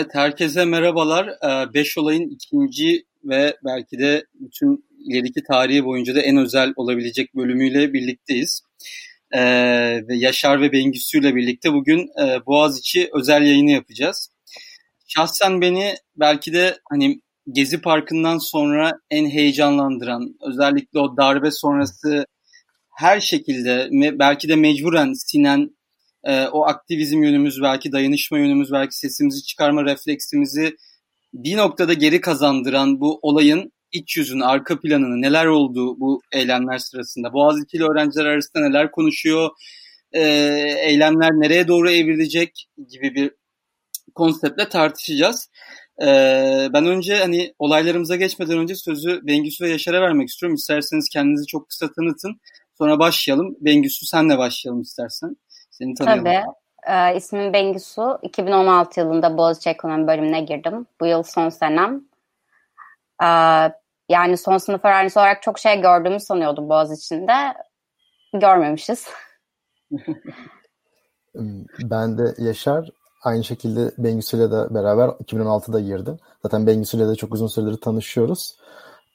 Evet, herkese merhabalar. 5 ee, olayın ikinci ve belki de bütün ileriki tarihi boyunca da en özel olabilecek bölümüyle birlikteyiz. Ee, Yaşar ve Bengüsü ile birlikte bugün e, Boğaziçi özel yayını yapacağız. Şahsen beni belki de hani Gezi Parkı'ndan sonra en heyecanlandıran, özellikle o darbe sonrası her şekilde belki de mecburen sinen e, o aktivizm yönümüz, belki dayanışma yönümüz, belki sesimizi çıkarma refleksimizi bir noktada geri kazandıran bu olayın iç yüzünü, arka planını, neler oldu bu eylemler sırasında, Boğaziçi'li öğrenciler arasında neler konuşuyor, e, eylemler nereye doğru evrilecek gibi bir konseptle tartışacağız. E, ben önce hani olaylarımıza geçmeden önce sözü Bengüsü ve Yaşar'a vermek istiyorum. İsterseniz kendinizi çok kısa tanıtın. Sonra başlayalım. Bengüsü senle başlayalım istersen. Seni tanıyalım. Tabii. Ee, ismim Bengisu. 2016 yılında Boğaziçi Ekonomi bölümüne girdim. Bu yıl son senem. Ee, yani son sınıf öğrencisi olarak çok şey gördüğümü sanıyordum Boğaziçi'nde. Görmemişiz. ben de Yaşar. Aynı şekilde Bengisu'yla da beraber 2016'da girdim. Zaten Bengisu'yla da çok uzun süredir tanışıyoruz.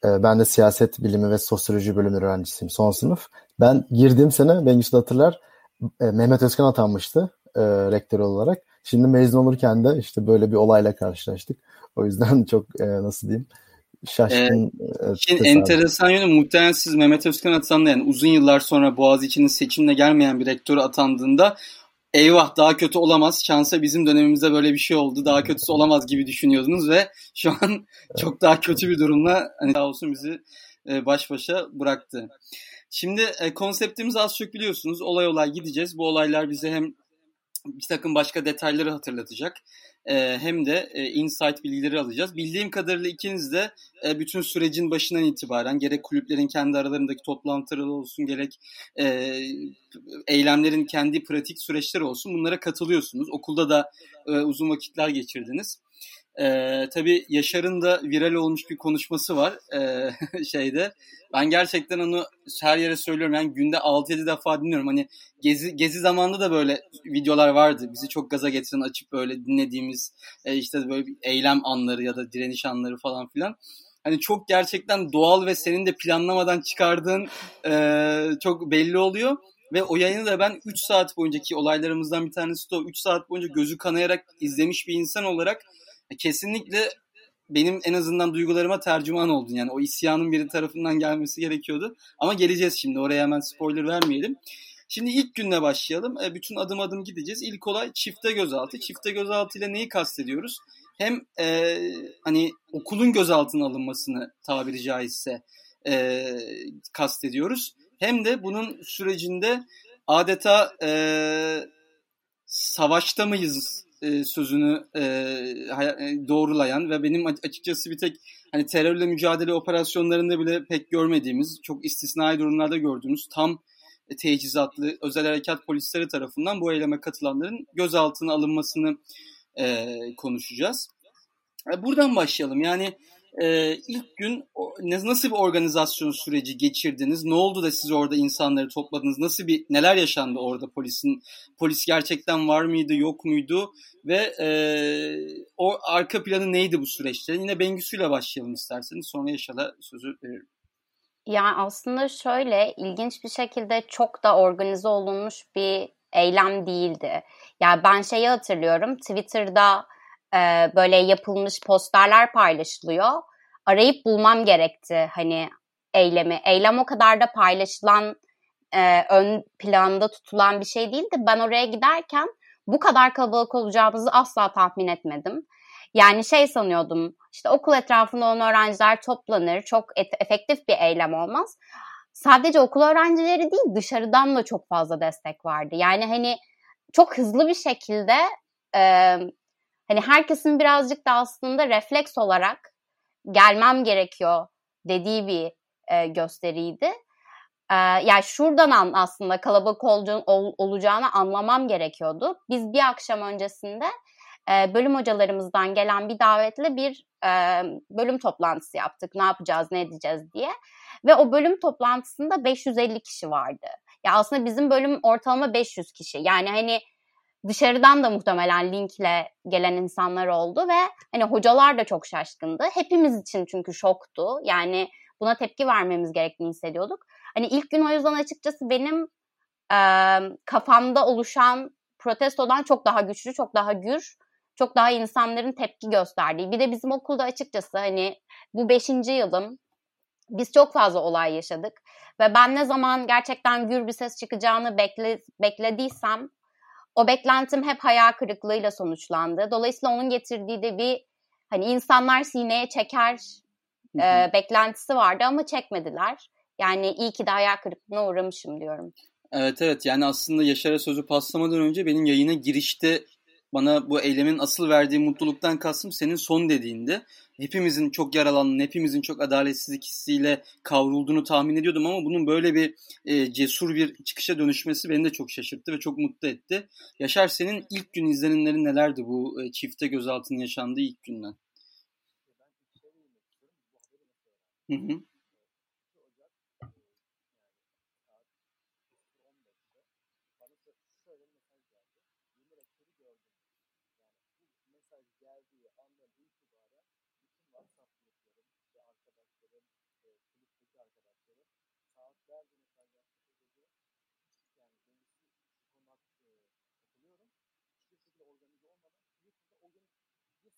Ee, ben de siyaset bilimi ve sosyoloji bölümü öğrencisiyim son sınıf. Ben girdiğim sene Bengisu da hatırlar e, Mehmet Özkan atanmıştı e, rektör olarak. Şimdi mezun olurken de işte böyle bir olayla karşılaştık. O yüzden çok e, nasıl diyeyim şaşkın. Ee, şimdi enteresan yönü muhtemelen siz Mehmet Özkan atandı yani uzun yıllar sonra Boğaziçi'nin seçimle gelmeyen bir rektör atandığında eyvah daha kötü olamaz. Şansa bizim dönemimizde böyle bir şey oldu. Daha kötüsü olamaz gibi düşünüyordunuz ve şu an çok daha kötü bir durumla hani sağ olsun bizi e, baş başa bıraktı. Şimdi e, konseptimizi az çok biliyorsunuz. Olay olay gideceğiz. Bu olaylar bize hem bir takım başka detayları hatırlatacak. E, hem de e, insight bilgileri alacağız. Bildiğim kadarıyla ikiniz de e, bütün sürecin başından itibaren gerek kulüplerin kendi aralarındaki toplantıları olsun gerek e, eylemlerin kendi pratik süreçleri olsun bunlara katılıyorsunuz. Okulda da e, uzun vakitler geçirdiniz. Ee, tabii Yaşar'ın da viral olmuş bir konuşması var ee, şeyde. Ben gerçekten onu her yere söylüyorum. Yani günde 6-7 defa dinliyorum. Hani gezi, gezi zamanında da böyle videolar vardı. Bizi çok gaza getiren açıp böyle dinlediğimiz e, işte böyle eylem anları ya da direniş anları falan filan. Hani çok gerçekten doğal ve senin de planlamadan çıkardığın e, çok belli oluyor. Ve o yayını da ben 3 saat boyuncaki olaylarımızdan bir tanesi de o 3 saat boyunca gözü kanayarak izlemiş bir insan olarak kesinlikle benim en azından duygularıma tercüman oldun. Yani o isyanın biri tarafından gelmesi gerekiyordu. Ama geleceğiz şimdi. Oraya hemen spoiler vermeyelim. Şimdi ilk günle başlayalım. E, bütün adım adım gideceğiz. İlk olay çifte gözaltı. Çifte gözaltı ile neyi kastediyoruz? Hem e, hani okulun gözaltına alınmasını tabiri caizse e, kastediyoruz. Hem de bunun sürecinde adeta e, savaşta mıyız e, sözünü e, e, doğrulayan ve benim açıkçası bir tek hani terörle mücadele operasyonlarında bile pek görmediğimiz, çok istisnai durumlarda gördüğümüz tam tecizatlı özel harekat polisleri tarafından bu eyleme katılanların gözaltına alınmasını konuşacağız. Buradan başlayalım. Yani e, ilk gün nasıl bir organizasyon süreci geçirdiniz? Ne oldu da siz orada insanları topladınız? Nasıl bir neler yaşandı orada polisin? Polis gerçekten var mıydı, yok muydu? Ve e, o arka planı neydi bu süreçte? Yine Bengüsü'yle başlayalım isterseniz. Sonra Yaşar'a sözü veririm. Yani aslında şöyle ilginç bir şekilde çok da organize olunmuş bir eylem değildi. Yani ben şeyi hatırlıyorum Twitter'da e, böyle yapılmış posterler paylaşılıyor. Arayıp bulmam gerekti hani eylemi. Eylem o kadar da paylaşılan e, ön planda tutulan bir şey değildi. Ben oraya giderken bu kadar kalabalık olacağımızı asla tahmin etmedim. Yani şey sanıyordum işte okul etrafında olan öğrenciler toplanır çok efektif bir eylem olmaz. Sadece okul öğrencileri değil dışarıdan da çok fazla destek vardı. Yani hani çok hızlı bir şekilde e, hani herkesin birazcık da aslında refleks olarak gelmem gerekiyor dediği bir e, gösteriydi. E, yani şuradan an, aslında kalabalık olacağını, ol, olacağını anlamam gerekiyordu. Biz bir akşam öncesinde e, bölüm hocalarımızdan gelen bir davetle bir e, bölüm toplantısı yaptık. Ne yapacağız, ne edeceğiz diye. Ve o bölüm toplantısında 550 kişi vardı. Ya aslında bizim bölüm ortalama 500 kişi. Yani hani dışarıdan da muhtemelen linkle gelen insanlar oldu ve hani hocalar da çok şaşkındı. Hepimiz için çünkü şoktu. Yani buna tepki vermemiz gerektiğini hissediyorduk. Hani ilk gün o yüzden açıkçası benim e, kafamda oluşan protestodan çok daha güçlü, çok daha gür, çok daha insanların tepki gösterdiği. Bir de bizim okulda açıkçası hani bu beşinci yılım biz çok fazla olay yaşadık ve ben ne zaman gerçekten gür bir ses çıkacağını bekle, beklediysem o beklentim hep hayal kırıklığıyla sonuçlandı. Dolayısıyla onun getirdiği de bir hani insanlar sineye çeker e, beklentisi vardı ama çekmediler. Yani iyi ki de hayal kırıklığına uğramışım diyorum. Evet evet yani aslında Yaşar'a sözü paslamadan önce benim yayına girişte bana bu eylemin asıl verdiği mutluluktan kastım senin son dediğinde. Hepimizin çok yaralanan, hepimizin çok adaletsizlik hissiyle kavrulduğunu tahmin ediyordum ama bunun böyle bir e, cesur bir çıkışa dönüşmesi beni de çok şaşırttı ve çok mutlu etti. Yaşar senin ilk gün izlenimlerin nelerdi bu e, çifte gözaltının yaşandığı ilk günden? Hı hı.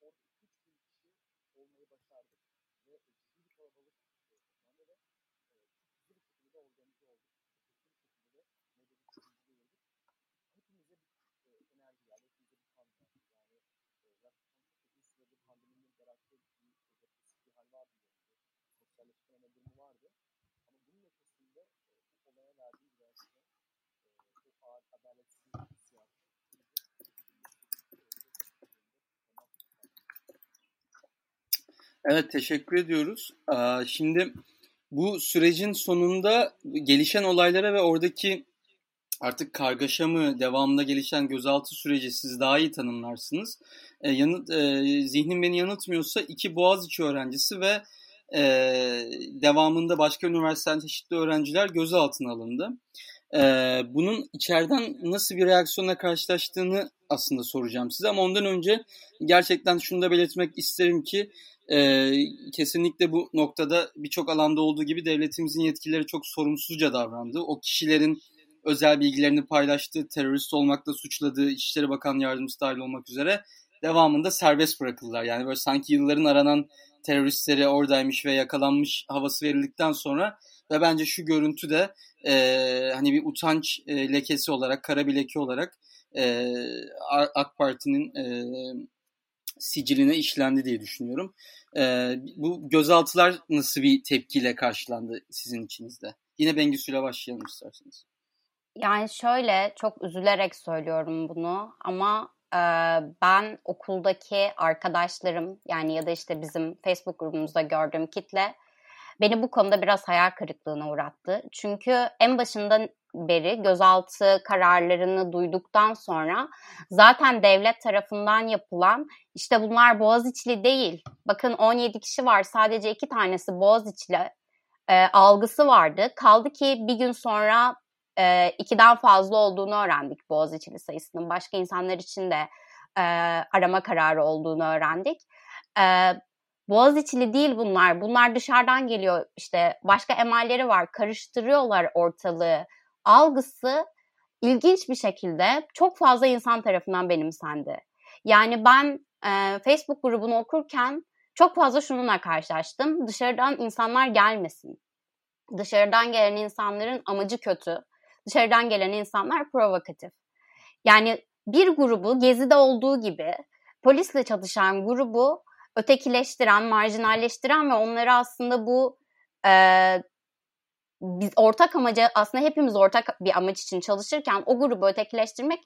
orada 3 bin kişi olmayı başardık. Ve ciddi bir kalabalık toplandı ve e, bir şekilde organize olduk. Çok bir şekilde medyatik bilgi verildik. Hepimize bir e, enerji geldi, hepimize bir kan geldi. Yani e, zaten çok uzun süredir pandeminin yarattığı bir hal vardı üzerinde. Sosyalleştirme durumu vardı. Ama bunun ötesinde e, bu olaya verdiği reaksiyon e, o ağır adaletsizlik hissiyatı Evet teşekkür ediyoruz. Şimdi bu sürecin sonunda gelişen olaylara ve oradaki artık kargaşa mı devamında gelişen gözaltı süreci siz daha iyi tanımlarsınız. E, yanıt, e, zihnim beni yanıltmıyorsa iki Boğaziçi öğrencisi ve e, devamında başka üniversiteden çeşitli öğrenciler gözaltına alındı. Bunun içeriden nasıl bir reaksiyonla karşılaştığını aslında soracağım size ama ondan önce gerçekten şunu da belirtmek isterim ki e, kesinlikle bu noktada birçok alanda olduğu gibi devletimizin yetkileri çok sorumsuzca davrandı. O kişilerin özel bilgilerini paylaştığı, terörist olmakla suçladığı İçişleri Bakan Yardımcısı dahil olmak üzere devamında serbest bırakıldılar. Yani böyle sanki yılların aranan teröristleri oradaymış ve yakalanmış havası verildikten sonra ve bence şu görüntü de e, hani bir utanç e, lekesi olarak, kara bir leke olarak e, AK Parti'nin e, siciline işlendi diye düşünüyorum. E, bu gözaltılar nasıl bir tepkiyle karşılandı sizin içinizde? Yine Bengüsü'yle başlayalım isterseniz. Yani şöyle çok üzülerek söylüyorum bunu ama e, ben okuldaki arkadaşlarım yani ya da işte bizim Facebook grubumuzda gördüğüm kitle beni bu konuda biraz hayal kırıklığına uğrattı. Çünkü en başından beri gözaltı kararlarını duyduktan sonra zaten devlet tarafından yapılan işte bunlar Boğaziçi'li değil. Bakın 17 kişi var sadece iki tanesi Boğaziçi'li e, algısı vardı. Kaldı ki bir gün sonra e, ikiden fazla olduğunu öğrendik Boğaziçi'li sayısının. Başka insanlar için de e, arama kararı olduğunu öğrendik. E, Boğaziçi'li değil bunlar. Bunlar dışarıdan geliyor. İşte başka emalleri var. Karıştırıyorlar ortalığı. Algısı ilginç bir şekilde çok fazla insan tarafından benimsendi. Yani ben e, Facebook grubunu okurken çok fazla şununla karşılaştım. Dışarıdan insanlar gelmesin. Dışarıdan gelen insanların amacı kötü dışarıdan gelen insanlar provokatif. Yani bir grubu Gezi'de olduğu gibi polisle çalışan grubu ötekileştiren, marjinalleştiren ve onları aslında bu e, biz ortak amaca aslında hepimiz ortak bir amaç için çalışırken o grubu ötekileştirmek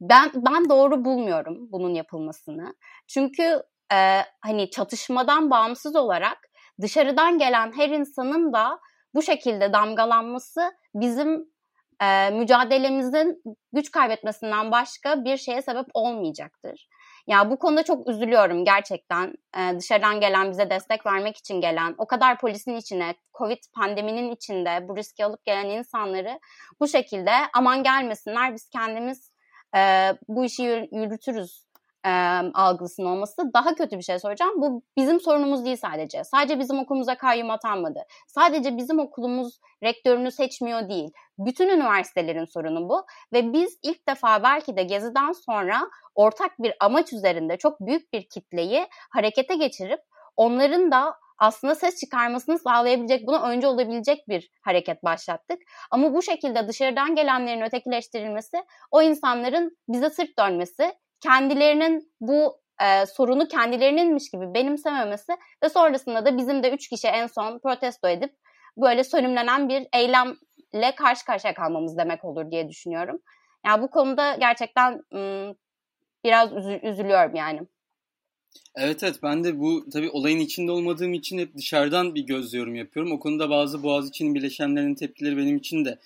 ben ben doğru bulmuyorum bunun yapılmasını. Çünkü e, hani çatışmadan bağımsız olarak dışarıdan gelen her insanın da bu şekilde damgalanması bizim e, mücadelemizin güç kaybetmesinden başka bir şeye sebep olmayacaktır. Ya bu konuda çok üzülüyorum gerçekten. Ee, dışarıdan gelen bize destek vermek için gelen, o kadar polisin içine, Covid pandeminin içinde bu riski alıp gelen insanları bu şekilde aman gelmesinler biz kendimiz e, bu işi yürütürüz e, algısının olması daha kötü bir şey söyleyeceğim. Bu bizim sorunumuz değil sadece. Sadece bizim okulumuza kayyum atanmadı. Sadece bizim okulumuz rektörünü seçmiyor değil. Bütün üniversitelerin sorunu bu. Ve biz ilk defa belki de Gezi'den sonra ortak bir amaç üzerinde çok büyük bir kitleyi harekete geçirip onların da aslında ses çıkarmasını sağlayabilecek, buna önce olabilecek bir hareket başlattık. Ama bu şekilde dışarıdan gelenlerin ötekileştirilmesi, o insanların bize sırt dönmesi, kendilerinin bu e, sorunu kendilerininmiş gibi benimsememesi ve sonrasında da bizim de üç kişi en son protesto edip böyle sönümlenen bir eylemle karşı karşıya kalmamız demek olur diye düşünüyorum. Yani bu konuda gerçekten ım, biraz üzü- üzülüyorum yani. Evet evet ben de bu tabii olayın içinde olmadığım için hep dışarıdan bir göz yorum yapıyorum. O konuda bazı Boğaziçi'nin bileşenlerinin tepkileri benim için de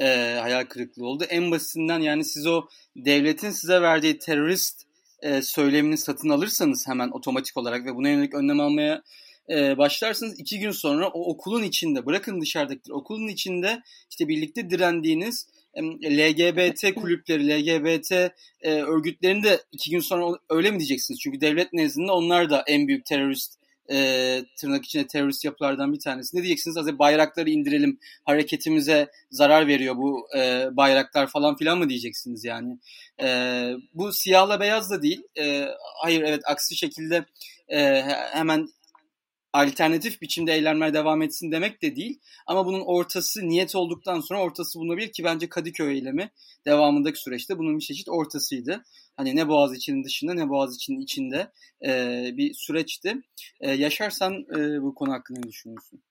e, hayal kırıklığı oldu. En basitinden yani siz o devletin size verdiği terörist e, söylemini satın alırsanız hemen otomatik olarak ve buna yönelik önlem almaya e, başlarsanız iki gün sonra o okulun içinde bırakın dışarıdakiler okulun içinde işte birlikte direndiğiniz LGBT kulüpleri, LGBT e, örgütlerini de iki gün sonra öyle mi diyeceksiniz? Çünkü devlet nezdinde onlar da en büyük terörist e, tırnak içinde terörist yapılardan bir tanesi. Ne diyeceksiniz? Az bayrakları indirelim, hareketimize zarar veriyor bu e, bayraklar falan filan mı diyeceksiniz yani? E, bu siyahla beyaz da değil. E, hayır evet aksi şekilde e, hemen alternatif biçimde eylemler devam etsin demek de değil. Ama bunun ortası niyet olduktan sonra ortası bulunabilir ki bence Kadıköy eylemi devamındaki süreçte bunun bir çeşit ortasıydı. Hani ne Boğaziçi'nin dışında ne Boğaziçi'nin içinde e, bir süreçti. E, Yaşar e, bu konu hakkında ne düşünüyorsun?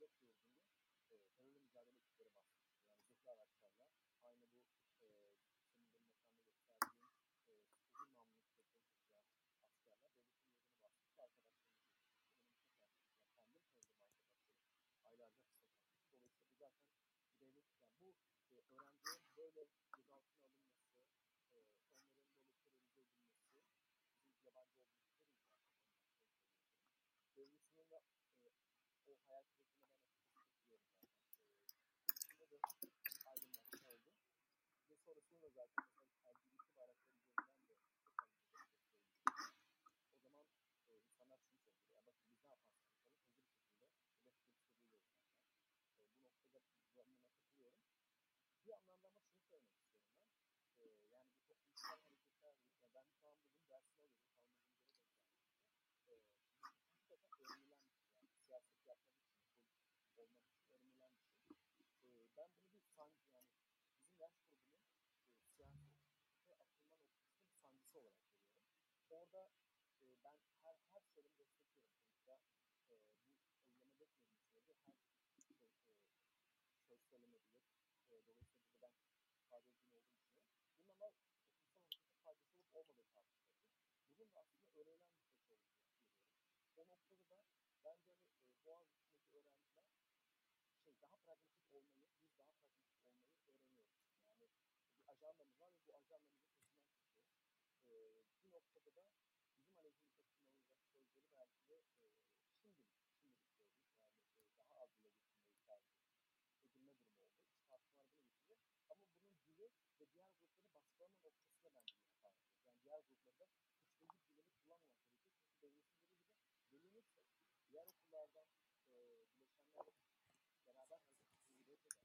devlet sürecinde e, terörle mücadele ekipleri bahsetmişti. Yani zırhlı araçlarla aynı bu e, senin benim ekranda gösterdiğim e, uzun namlılıkta çalışan askerler devletin yolunu bahsetti. Arkadaşlarımız benim çok arkadaşlar, kendim tanıdığım arkadaşlarım aylarca kısa kalmış. Dolayısıyla bu zaten devlet, yani bu e, öğrencilerin böyle gözaltına alınması, e, onların dolayısıyla revize edilmesi, bizim yabancı olduğumuz için zaten devletinin de o hayal kırıklığına anlamda ama şunu söylemek istiyorum ben. E, yani bu toplumsal hareketler, yani ben tam bugün dersine göre, tam bugün göre denk gelmişti. E, ee, hakikaten öğrenilen bir şey. Yani siyaset yapmak için, politik olmak için öğrenilen bir şey. E, ben bunu bir sanki yani bizim yaş grubunun e, siyaset ve akılman okusun sancısı olarak görüyorum. Orada e, ben her her sorunu destekliyorum. Sonuçta e, bu eyleme dökmediğim sürece her şey, e, söz söylenebilir. E, dolayısıyla ifade ettiğini olduğunu düşünüyorum. Bunun ama insan hareketinin faydası olup olmadığı tartışılabilir. Bunun da aslında öğrenilen bir şey olduğunu görüyorum. O noktada da bence hani, e, Boğaziçi'ndeki öğrenciler şey daha pragmatik olmayı, biz daha pragmatik olmayı öğreniyoruz. Yani bir ajandamız var ve bu ajandamızı ve diğer grupları baskılama noktasında bence bir hata yapıyoruz. Yani diğer gruplarda suçlayıcı bilimi kullanmamak gerekiyor. Çünkü devletin gibi bölünürse diğer okullardan e, bileşenlerle beraber hareket etmeyi eder.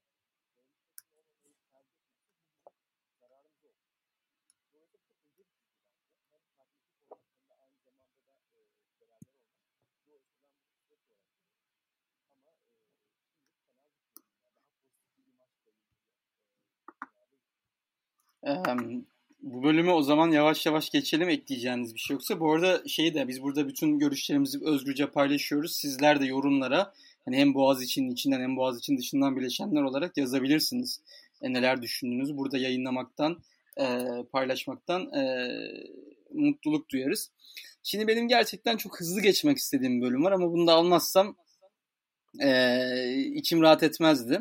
Devletin olmamayı tercih etmesi bu bizim zararımız olur. Dolayısıyla çok ince bir çizgi bence. Hem pragmatik olmak hem de aynı zamanda da e, beraber olmak. Bu açıdan bir süreç olarak ama e, şimdi fena gitmiyor. Yani daha pozitif bir imajla ilgili bu bölümü o zaman yavaş yavaş geçelim ekleyeceğiniz bir şey yoksa. Bu arada şeyi de biz burada bütün görüşlerimizi özgürce paylaşıyoruz. Sizler de yorumlara hani hem Boğaz için içinden hem Boğaz için dışından bileşenler olarak yazabilirsiniz. E, neler düşündüğünüzü burada yayınlamaktan, e, paylaşmaktan e, mutluluk duyarız. Şimdi benim gerçekten çok hızlı geçmek istediğim bir bölüm var ama bunu da almazsam e, içim rahat etmezdi.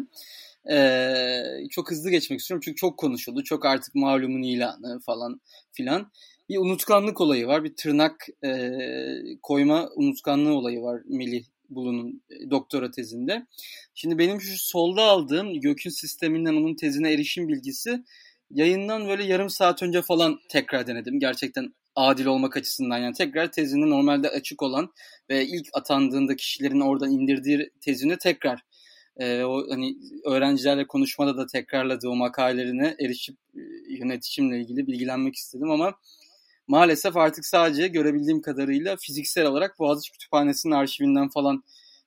Ee, çok hızlı geçmek istiyorum çünkü çok konuşuldu. Çok artık malumun ilanı falan filan. Bir unutkanlık olayı var. Bir tırnak e, koyma unutkanlığı olayı var Melih Bulu'nun e, doktora tezinde. Şimdi benim şu solda aldığım gökün sisteminden onun tezine erişim bilgisi yayından böyle yarım saat önce falan tekrar denedim. Gerçekten adil olmak açısından yani tekrar tezini normalde açık olan ve ilk atandığında kişilerin oradan indirdiği tezini tekrar e, o hani öğrencilerle konuşmada da tekrarladığı o makalelerine erişip e, yönetişimle ilgili bilgilenmek istedim ama maalesef artık sadece görebildiğim kadarıyla fiziksel olarak Boğaziçi Kütüphanesi'nin arşivinden falan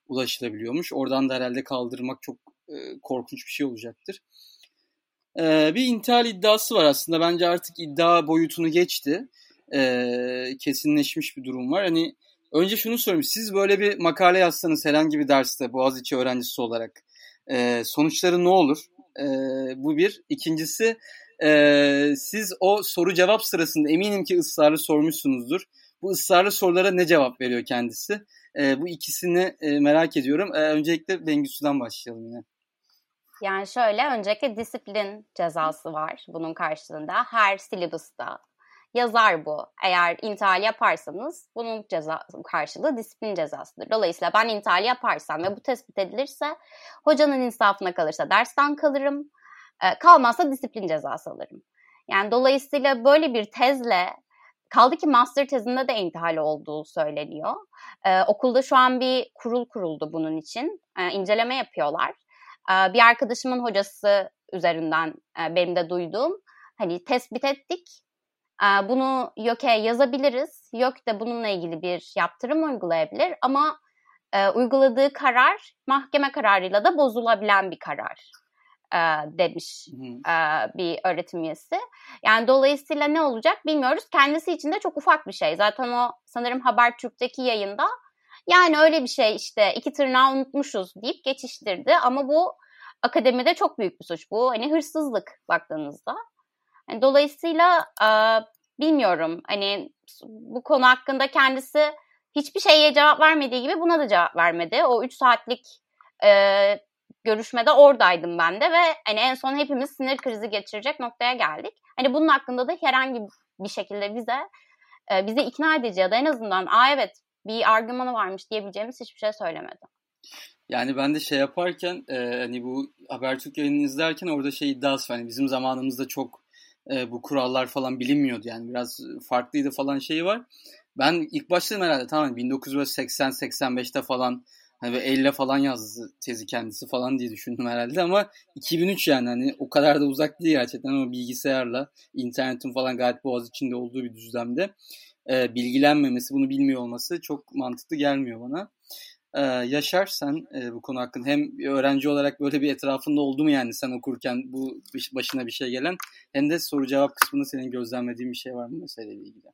ulaşılabiliyormuş. Oradan da herhalde kaldırmak çok e, korkunç bir şey olacaktır. E, bir intihal iddiası var aslında. Bence artık iddia boyutunu geçti. E, kesinleşmiş bir durum var. Hani Önce şunu sorayım. Siz böyle bir makale yazsanız herhangi bir derste Boğaziçi öğrencisi olarak e, sonuçları ne olur? E, bu bir. İkincisi e, siz o soru cevap sırasında eminim ki ısrarlı sormuşsunuzdur. Bu ısrarlı sorulara ne cevap veriyor kendisi? E, bu ikisini e, merak ediyorum. E, öncelikle Bengüsü'den başlayalım yine. Yani şöyle öncelikle disiplin cezası var bunun karşılığında. Her syllabus'ta yazar bu. Eğer intihal yaparsanız bunun ceza karşılığı disiplin cezasıdır. Dolayısıyla ben intihal yaparsam ve bu tespit edilirse hocanın insafına kalırsa dersten kalırım. E, kalmazsa disiplin cezası alırım. Yani dolayısıyla böyle bir tezle kaldı ki master tezinde de intihal olduğu söyleniyor. Ee, okulda şu an bir kurul kuruldu bunun için. Ee, inceleme yapıyorlar. Ee, bir arkadaşımın hocası üzerinden e, benim de duyduğum hani tespit ettik bunu YÖK'e yazabiliriz. YÖK de bununla ilgili bir yaptırım uygulayabilir ama e, uyguladığı karar mahkeme kararıyla da bozulabilen bir karar e, demiş e, bir öğretim üyesi. Yani dolayısıyla ne olacak bilmiyoruz. Kendisi için de çok ufak bir şey. Zaten o sanırım Habertürk'teki yayında yani öyle bir şey işte iki tırnağı unutmuşuz deyip geçiştirdi ama bu akademide çok büyük bir suç. Bu hani hırsızlık baktığınızda. Yani dolayısıyla e, bilmiyorum hani bu konu hakkında kendisi hiçbir şeye cevap vermediği gibi buna da cevap vermedi. O 3 saatlik e, görüşmede oradaydım ben de ve hani en son hepimiz sinir krizi geçirecek noktaya geldik. Hani bunun hakkında da herhangi bir şekilde bize e, bizi ikna edici ya da en azından aa evet bir argümanı varmış diyebileceğimiz hiçbir şey söylemedi. Yani ben de şey yaparken e, hani bu Habertürk yayını izlerken orada şey iddiası var. Hani bizim zamanımızda çok e, bu kurallar falan bilinmiyordu yani biraz farklıydı falan şeyi var. Ben ilk başladım herhalde tamam 1980-85'te falan hani ve elle falan yazdı tezi kendisi falan diye düşündüm herhalde ama 2003 yani hani o kadar da uzak değil gerçekten ama bilgisayarla internetin falan gayet boğaz içinde olduğu bir düzlemde e, bilgilenmemesi bunu bilmiyor olması çok mantıklı gelmiyor bana. Ee, Yaşar sen e, bu konu hakkında hem öğrenci olarak böyle bir etrafında oldu mu yani sen okurken bu başına bir şey gelen hem de soru cevap kısmında senin gözlemlediğin bir şey var mı meseleyle ilgili?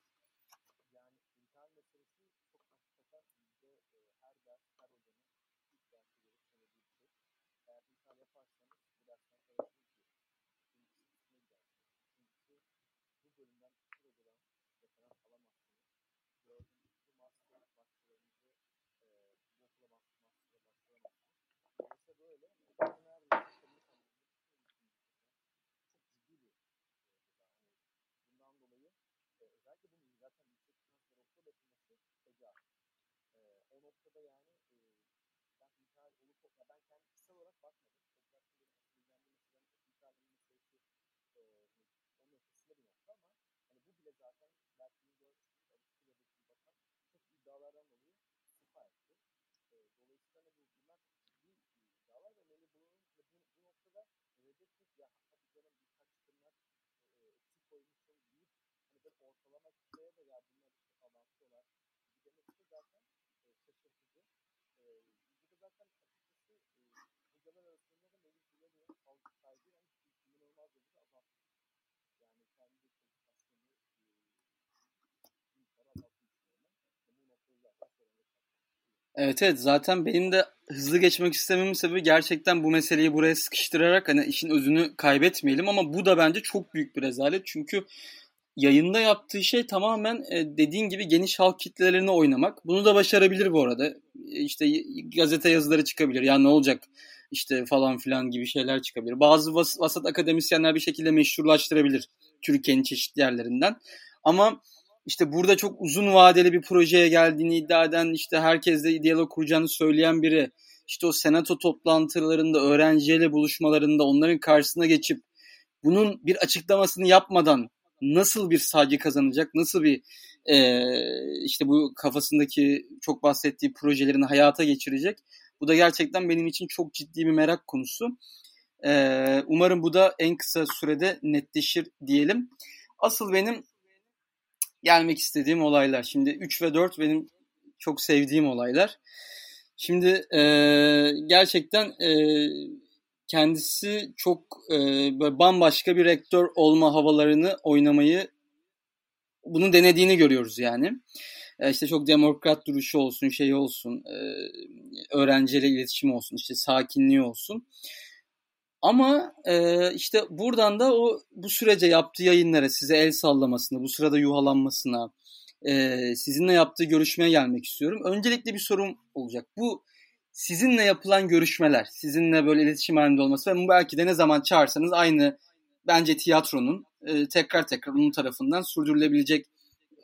Noktada yani e, ben intihar olup ya ben kendi kişisel olarak bakmadım. Popülasyon benim asıl ilgilendiğim meselelerin intihar meselesi e, zaten belki görmüşsünüz Avusturya'daki bakan çok iddialardan dolayı istifa etti. E, dolayısıyla hani bu bunlar ciddi iddialar ve Melih Bulun'un bu, bu noktada Recep ya hadi canım birkaç tırnak e, eksik koymuşsun deyip hani böyle ortalama kitleye de ya bunlar işte abartıyorlar gibi demesi de zaten e, şaşırtıcı. E, bu da zaten açıkçası e, hocalar arasında da Melih Bulun'un saygı yani inanılmaz derecede azaltmış. Yani kendi kvalifikasyonu e, miktarı azaltmış düşünüyorum. Bu noktada zaten Evet evet zaten benim de hızlı geçmek istememin sebebi gerçekten bu meseleyi buraya sıkıştırarak hani işin özünü kaybetmeyelim ama bu da bence çok büyük bir rezalet çünkü yayında yaptığı şey tamamen e, dediğin gibi geniş halk kitlelerine oynamak. Bunu da başarabilir bu arada. E, işte gazete yazıları çıkabilir. Ya ne olacak işte falan filan gibi şeyler çıkabilir. Bazı vas vasat akademisyenler bir şekilde meşrulaştırabilir Türkiye'nin çeşitli yerlerinden. Ama işte burada çok uzun vadeli bir projeye geldiğini iddia eden işte herkesle diyalog kuracağını söyleyen biri işte o senato toplantılarında öğrenciyle buluşmalarında onların karşısına geçip bunun bir açıklamasını yapmadan nasıl bir sadece kazanacak, nasıl bir e, işte bu kafasındaki çok bahsettiği projelerini hayata geçirecek. Bu da gerçekten benim için çok ciddi bir merak konusu. E, umarım bu da en kısa sürede netleşir diyelim. Asıl benim gelmek istediğim olaylar. Şimdi 3 ve 4 benim çok sevdiğim olaylar. Şimdi e, gerçekten e, kendisi çok e, bambaşka bir rektör olma havalarını oynamayı bunu denediğini görüyoruz yani. E, işte çok demokrat duruşu olsun, şey olsun, e, öğrenciyle iletişim olsun, işte sakinliği olsun. Ama e, işte buradan da o bu sürece yaptığı yayınlara, size el sallamasına, bu sırada yuhalanmasına, e, sizinle yaptığı görüşmeye gelmek istiyorum. Öncelikle bir sorum olacak. Bu sizinle yapılan görüşmeler, sizinle böyle iletişim halinde olması ve belki de ne zaman çağırsanız aynı bence tiyatronun e, tekrar tekrar onun tarafından sürdürülebilecek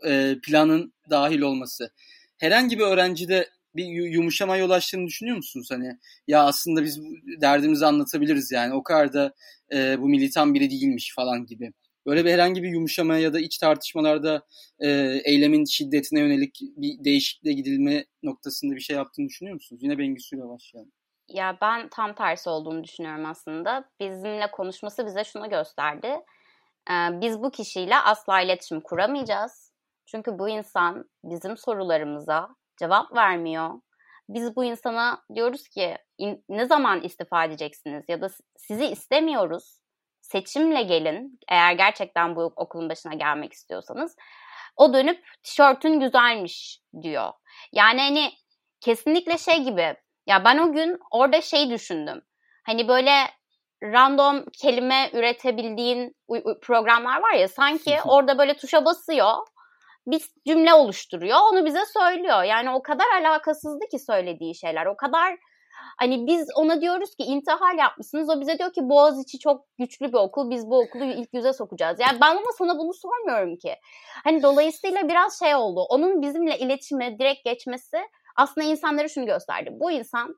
e, planın dahil olması. Herhangi bir öğrencide bir yumuşama yol açtığını düşünüyor musunuz? Hani ya aslında biz derdimizi anlatabiliriz yani o kadar da e, bu militan biri değilmiş falan gibi. Böyle bir herhangi bir yumuşamaya ya da iç tartışmalarda e, eylemin şiddetine yönelik bir değişikliğe gidilme noktasında bir şey yaptığını düşünüyor musunuz? Yine Bengüsü'yle başlayalım. Ya ben tam tersi olduğunu düşünüyorum aslında. Bizimle konuşması bize şunu gösterdi. Ee, biz bu kişiyle asla iletişim kuramayacağız. Çünkü bu insan bizim sorularımıza cevap vermiyor. Biz bu insana diyoruz ki ne zaman istifa edeceksiniz ya da sizi istemiyoruz. Seçimle gelin eğer gerçekten bu okulun başına gelmek istiyorsanız. O dönüp tişörtün güzelmiş diyor. Yani hani kesinlikle şey gibi ya ben o gün orada şey düşündüm. Hani böyle random kelime üretebildiğin programlar var ya sanki orada böyle tuşa basıyor bir cümle oluşturuyor. Onu bize söylüyor. Yani o kadar alakasızdı ki söylediği şeyler. O kadar hani biz ona diyoruz ki intihal yapmışsınız. O bize diyor ki Boğaziçi çok güçlü bir okul. Biz bu okulu ilk yüze sokacağız. Yani ben ama sana bunu sormuyorum ki. Hani dolayısıyla biraz şey oldu. Onun bizimle iletişime direkt geçmesi aslında insanlara şunu gösterdi. Bu insan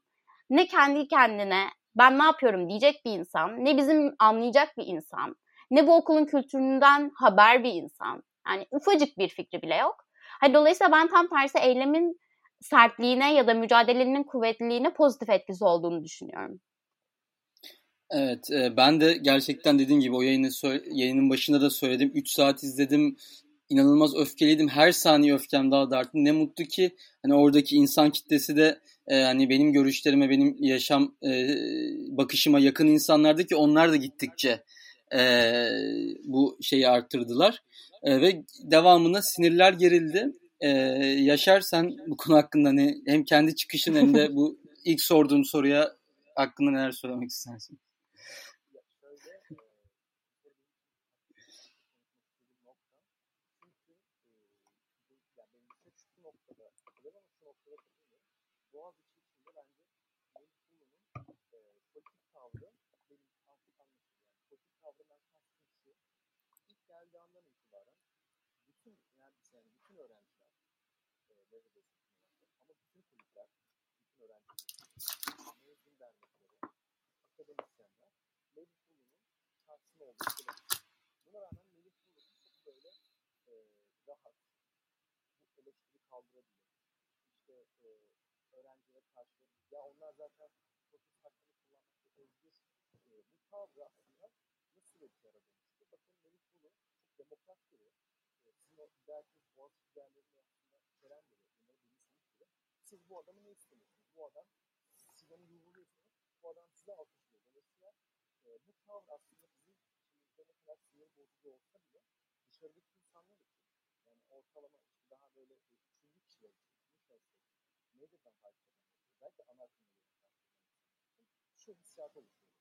ne kendi kendine ben ne yapıyorum diyecek bir insan, ne bizim anlayacak bir insan, ne bu okulun kültüründen haber bir insan. Yani ufacık bir fikri bile yok. Hani dolayısıyla ben tam tersi eylemin sertliğine ya da mücadelenin kuvvetliliğine pozitif etkisi olduğunu düşünüyorum. Evet e, ben de gerçekten dediğim gibi o yayını yayının başında da söyledim. 3 saat izledim. İnanılmaz öfkeliydim. Her saniye öfkem daha da arttı. Ne mutlu ki hani oradaki insan kitlesi de e, hani benim görüşlerime, benim yaşam e, bakışıma yakın insanlardı ki onlar da gittikçe e, bu şeyi arttırdılar. E, ve devamında sinirler gerildi. E, Yaşar sen bu konu hakkında ne hem kendi çıkışın hem de bu ilk sorduğum soruya hakkında neler söylemek istersin? Olduğunu karşısında olduğunu söylemiş. Buna rağmen Melih Bulur'un çok böyle e, rahat bu eleştiri kaldırabilir. İşte e, karşı ya onlar zaten protest hakkını kullanmakta bu tavrı nasıl bir dönüştü? Bakın Melih Bulu çok demokrat biri. E, sizin o biri. Siz bu adamı ne istemiyorsunuz? Bu adam siz onu vurguluyorsunuz. Bu adam size alkışlıyor. Dolayısıyla e, bu tavır aslında bizim içimizde ne kadar sinir bozucu olsa bile dışarıdaki insanlar için yani ortalama işte daha böyle e, üçüncü kişiler için, üçüncü şahıslar için medyadan takip eden, özellikle ana akım medyadan takip eden insanlar şu hissiyat oluşuyor.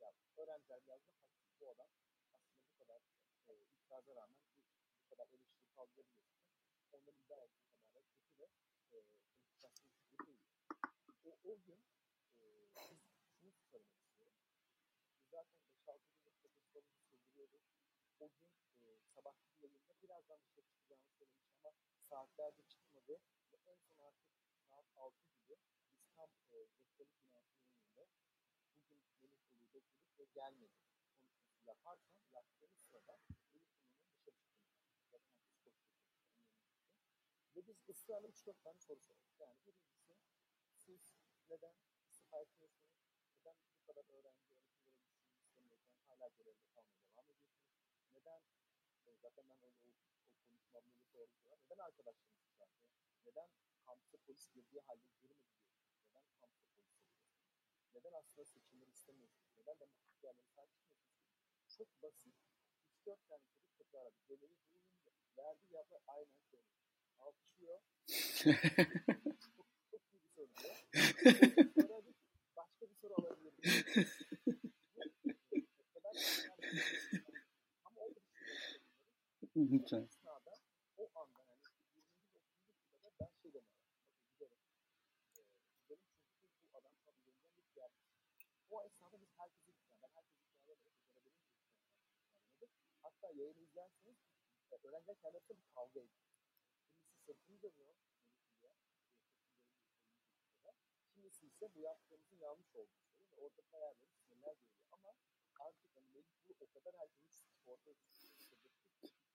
Ya öğrenciler biraz da. Bu adam aslında bu kadar e, itiraz'a rağmen bu, bu kadar eleştiri kaldırabiliyorsa onların iddia ettiği kadar da kötü ve e. O, o gün e, biz şunu söylemek istiyorum. Biz zaten 5-6 yıldır protestlarımızı sürdürüyoruz. O gün e, sabahki bir yayında birazdan dışarı çıkacağını söylemiş ama saatlerce çıkmadı ve en son artık saat 6 gibi biz tam e, rektörlük binasının bugün Melih Bulu'yu bekledik ve gelmedi konuşması yaparken yaptığımız sırada Melih Bulu'nun dışarı çıktığını zaten. Ve biz ısrarla 3-4 tane soru sorduk. Yani birincisi siz neden istifa etmiyorsunuz? Neden bu kadar öğrenci öğretimlere gitsin istemiyorken hala görevde kalmaya devam ediyorsunuz? Neden e, zaten ben öyle o, o konuşmamda da sordum. Neden arkadaşlarınız dışarıda? Neden kampüse polis girdiği halde girmedi? Neden kampüse polis giriyorsunuz? Neden aslında seçimleri istemiyorsunuz? Neden demokratik değerleri sahip çıkmıyorsunuz? Çok basit 3-4 tane soru tekrarladı. Belirli bunun verdiği yapı aynen şöyle. Alkışlıyor. çok, çok iyi bir soru diyor. Bir, başka bir soru alabilir miyim? Bu, o kadar önemli. Ama orada bir şey yok. Lütfen. esnada o anda yani 20. 30. sırada ben şey demeye başladım. Giderim. Ee, giderim çünkü bu adam tabii yeniden bir fiyat. O esnada biz herkesi ikna, ben herkesi benim de ikna ederek Hatta yayını izlerseniz e, öğrenciler kendi arasında bir kavga ediyor. Kimisi sırtını dönüyor. Melihli'ye. Kimisi ise bu yaptığımızın yanlış olduğunu söylüyor ve bayağı böyle sinirler geliyor. Ama artık hani bu o kadar herkes ortaya çıkıyor.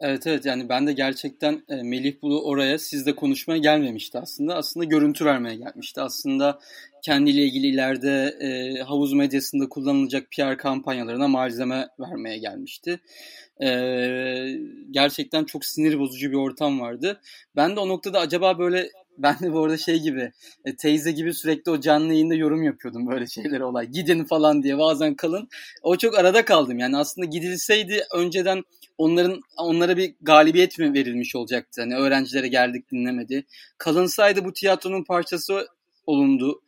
Evet evet yani ben de gerçekten e, Melih Bulu oraya sizle konuşmaya gelmemişti aslında. Aslında görüntü vermeye gelmişti. Aslında kendiyle ilgili ileride e, havuz medyasında kullanılacak PR kampanyalarına malzeme vermeye gelmişti. E, gerçekten çok sinir bozucu bir ortam vardı. Ben de o noktada acaba böyle ben de bu arada şey gibi e, teyze gibi sürekli o canlı yayında yorum yapıyordum böyle şeylere olay. Gidin falan diye bazen kalın. O çok arada kaldım yani aslında gidilseydi önceden onların onlara bir galibiyet mi verilmiş olacaktı? Hani öğrencilere geldik dinlemedi. Kalınsaydı bu tiyatronun parçası olundu.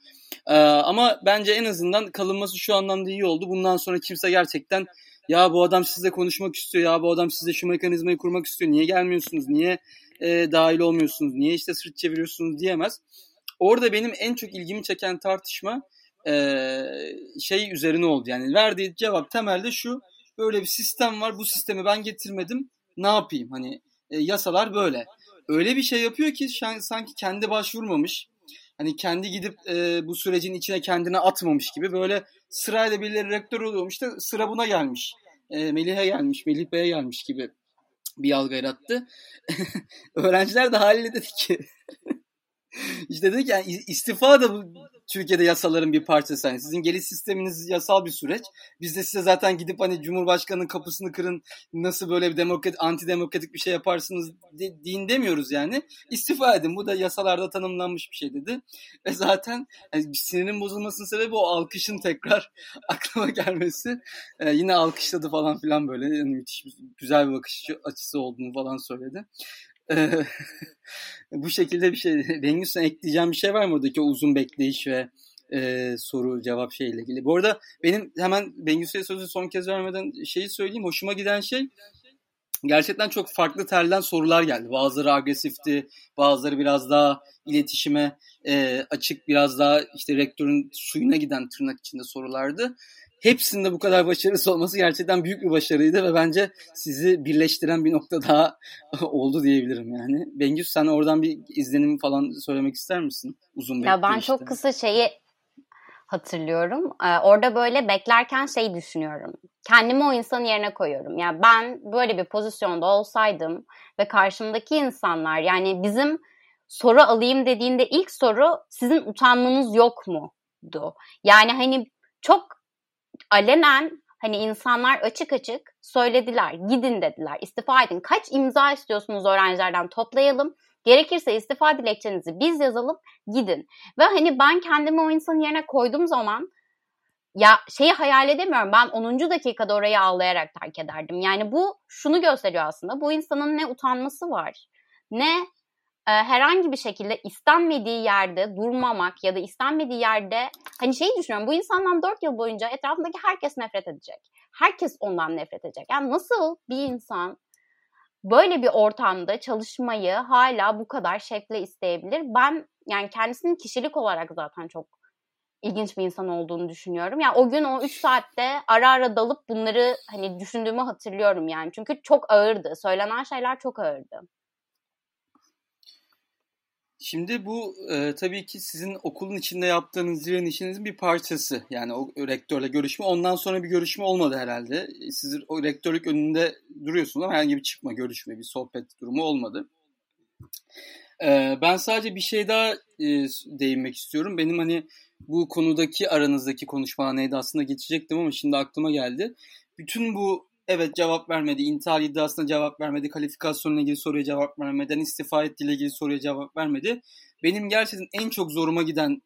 Ee, ama bence en azından kalınması şu anlamda iyi oldu. Bundan sonra kimse gerçekten ya bu adam sizle konuşmak istiyor, ya bu adam sizle şu mekanizmayı kurmak istiyor, niye gelmiyorsunuz, niye e, dahil olmuyorsunuz, niye işte sırt çeviriyorsunuz diyemez. Orada benim en çok ilgimi çeken tartışma e, şey üzerine oldu. Yani verdiği cevap temelde şu, böyle bir sistem var, bu sistemi ben getirmedim, ne yapayım? Hani e, yasalar böyle. Öyle bir şey yapıyor ki sanki kendi başvurmamış, hani kendi gidip e, bu sürecin içine kendine atmamış gibi böyle sırayla birileri rektör oluyormuş da sıra buna gelmiş. E, Melih'e gelmiş, Melih Bey'e gelmiş gibi bir algı yarattı. Öğrenciler de haliyle dedi ki işte dedik yani istifa da bu Türkiye'de yasaların bir parçası. Yani sizin geliş sisteminiz yasal bir süreç. Biz de size zaten gidip hani Cumhurbaşkanı'nın kapısını kırın nasıl böyle bir demokrat, antidemokratik bir şey yaparsınız de, deyin demiyoruz yani. İstifa edin. Bu da yasalarda tanımlanmış bir şey dedi. Ve zaten yani sinirin bozulmasının sebebi o alkışın tekrar aklıma gelmesi. Ee, yine alkışladı falan filan böyle. Yani müthiş güzel bir bakış açısı olduğunu falan söyledi. bu şekilde bir şey. Bengü sen ekleyeceğim bir şey var mı buradaki uzun bekleyiş ve e, soru cevap şeyle ilgili. Bu arada benim hemen Bengüsü'ye sözü son kez vermeden şeyi söyleyeyim. Hoşuma giden şey gerçekten çok farklı telden sorular geldi. Bazıları agresifti, bazıları biraz daha iletişime e, açık, biraz daha işte rektörün suyuna giden tırnak içinde sorulardı. Hepsinde bu kadar başarısı olması gerçekten büyük bir başarıydı ve bence sizi birleştiren bir nokta daha oldu diyebilirim yani. Bengüs sen oradan bir izlenim falan söylemek ister misin? Uzun Ya ben çok kısa şeyi hatırlıyorum. Ee, orada böyle beklerken şey düşünüyorum. Kendimi o insanın yerine koyuyorum. Yani ben böyle bir pozisyonda olsaydım ve karşımdaki insanlar yani bizim soru alayım dediğinde ilk soru sizin utanmanız yok mu'du. Yani hani çok alenen hani insanlar açık açık söylediler. Gidin dediler. istifa edin. Kaç imza istiyorsunuz öğrencilerden toplayalım. Gerekirse istifa dilekçenizi biz yazalım gidin. Ve hani ben kendimi o insanın yerine koyduğum zaman ya şeyi hayal edemiyorum. Ben 10. dakikada orayı ağlayarak terk ederdim. Yani bu şunu gösteriyor aslında. Bu insanın ne utanması var, ne e, herhangi bir şekilde istenmediği yerde durmamak ya da istenmediği yerde hani şeyi düşünüyorum. Bu insandan 4 yıl boyunca etrafındaki herkes nefret edecek. Herkes ondan nefret edecek. Yani nasıl bir insan böyle bir ortamda çalışmayı hala bu kadar şevkle isteyebilir. Ben yani kendisinin kişilik olarak zaten çok ilginç bir insan olduğunu düşünüyorum. Yani o gün o 3 saatte ara ara dalıp bunları hani düşündüğümü hatırlıyorum yani. Çünkü çok ağırdı. Söylenen şeyler çok ağırdı. Şimdi bu e, tabii ki sizin okulun içinde yaptığınız zirvenin işinizin bir parçası. Yani o rektörle görüşme. Ondan sonra bir görüşme olmadı herhalde. Siz o rektörlük önünde duruyorsunuz ama herhangi bir çıkma, görüşme, bir sohbet durumu olmadı. E, ben sadece bir şey daha e, değinmek istiyorum. Benim hani bu konudaki aranızdaki konuşma neydi aslında geçecektim ama şimdi aklıma geldi. Bütün bu evet cevap vermedi, intihar iddiasına cevap vermedi, kalifikasyonla ilgili soruya cevap vermeden istifa ettiğiyle ilgili soruya cevap vermedi. Benim gerçekten en çok zoruma giden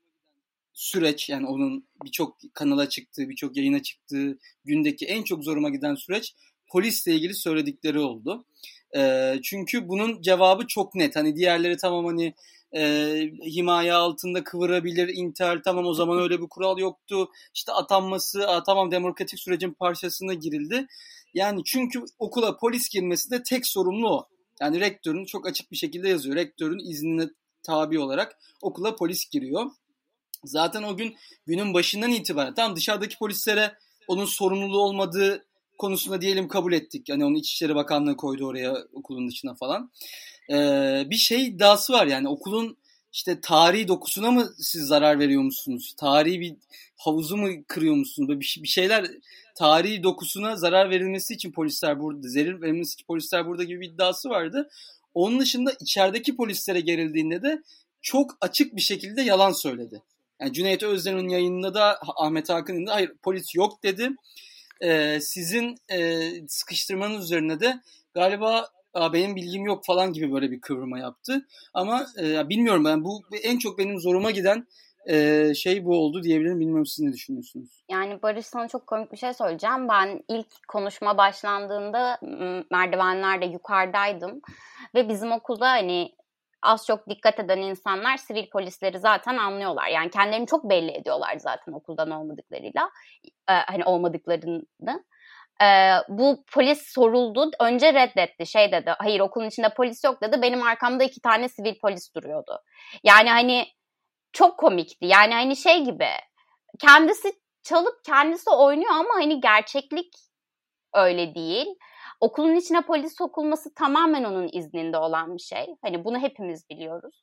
süreç yani onun birçok kanala çıktığı, birçok yayına çıktığı gündeki en çok zoruma giden süreç polisle ilgili söyledikleri oldu. E, çünkü bunun cevabı çok net. Hani diğerleri tamam hani e, himaye altında kıvırabilir intihar tamam o zaman öyle bir kural yoktu. İşte atanması a, tamam demokratik sürecin parçasına girildi. Yani çünkü okula polis girmesi de tek sorumlu o. Yani rektörün çok açık bir şekilde yazıyor. Rektörün iznine tabi olarak okula polis giriyor. Zaten o gün günün başından itibaren tam dışarıdaki polislere onun sorumluluğu olmadığı konusunda diyelim kabul ettik. Yani onu İçişleri Bakanlığı koydu oraya okulun dışına falan. Ee, bir şey iddiası var yani okulun işte tarihi dokusuna mı siz zarar veriyor musunuz? Tarihi bir havuzu mu kırıyor musunuz? Bir, bir şeyler tarihi dokusuna zarar verilmesi için polisler burada, zerir verilmesi için polisler burada gibi bir iddiası vardı. Onun dışında içerideki polislere gerildiğinde de çok açık bir şekilde yalan söyledi. Yani Cüneyt Özden'in yayınında da Ahmet Hakan'ın da hayır polis yok dedi. Ee, sizin e, sıkıştırmanız üzerine de galiba benim bilgim yok falan gibi böyle bir kıvrıma yaptı. Ama e, bilmiyorum ben bu en çok benim zoruma giden e, şey bu oldu diyebilirim. Bilmiyorum siz ne düşünüyorsunuz? Yani Barış sana çok komik bir şey söyleyeceğim. Ben ilk konuşma başlandığında merdivenlerde yukarıdaydım. Ve bizim okulda hani az çok dikkat eden insanlar sivil polisleri zaten anlıyorlar. Yani kendilerini çok belli ediyorlar zaten okuldan olmadıklarıyla. Ee, hani olmadıklarını. Ee, bu polis soruldu. Önce reddetti. Şey dedi. Hayır okulun içinde polis yok dedi. Benim arkamda iki tane sivil polis duruyordu. Yani hani çok komikti. Yani hani şey gibi kendisi çalıp kendisi oynuyor ama hani gerçeklik öyle değil. Okulun içine polis sokulması tamamen onun izninde olan bir şey. Hani bunu hepimiz biliyoruz.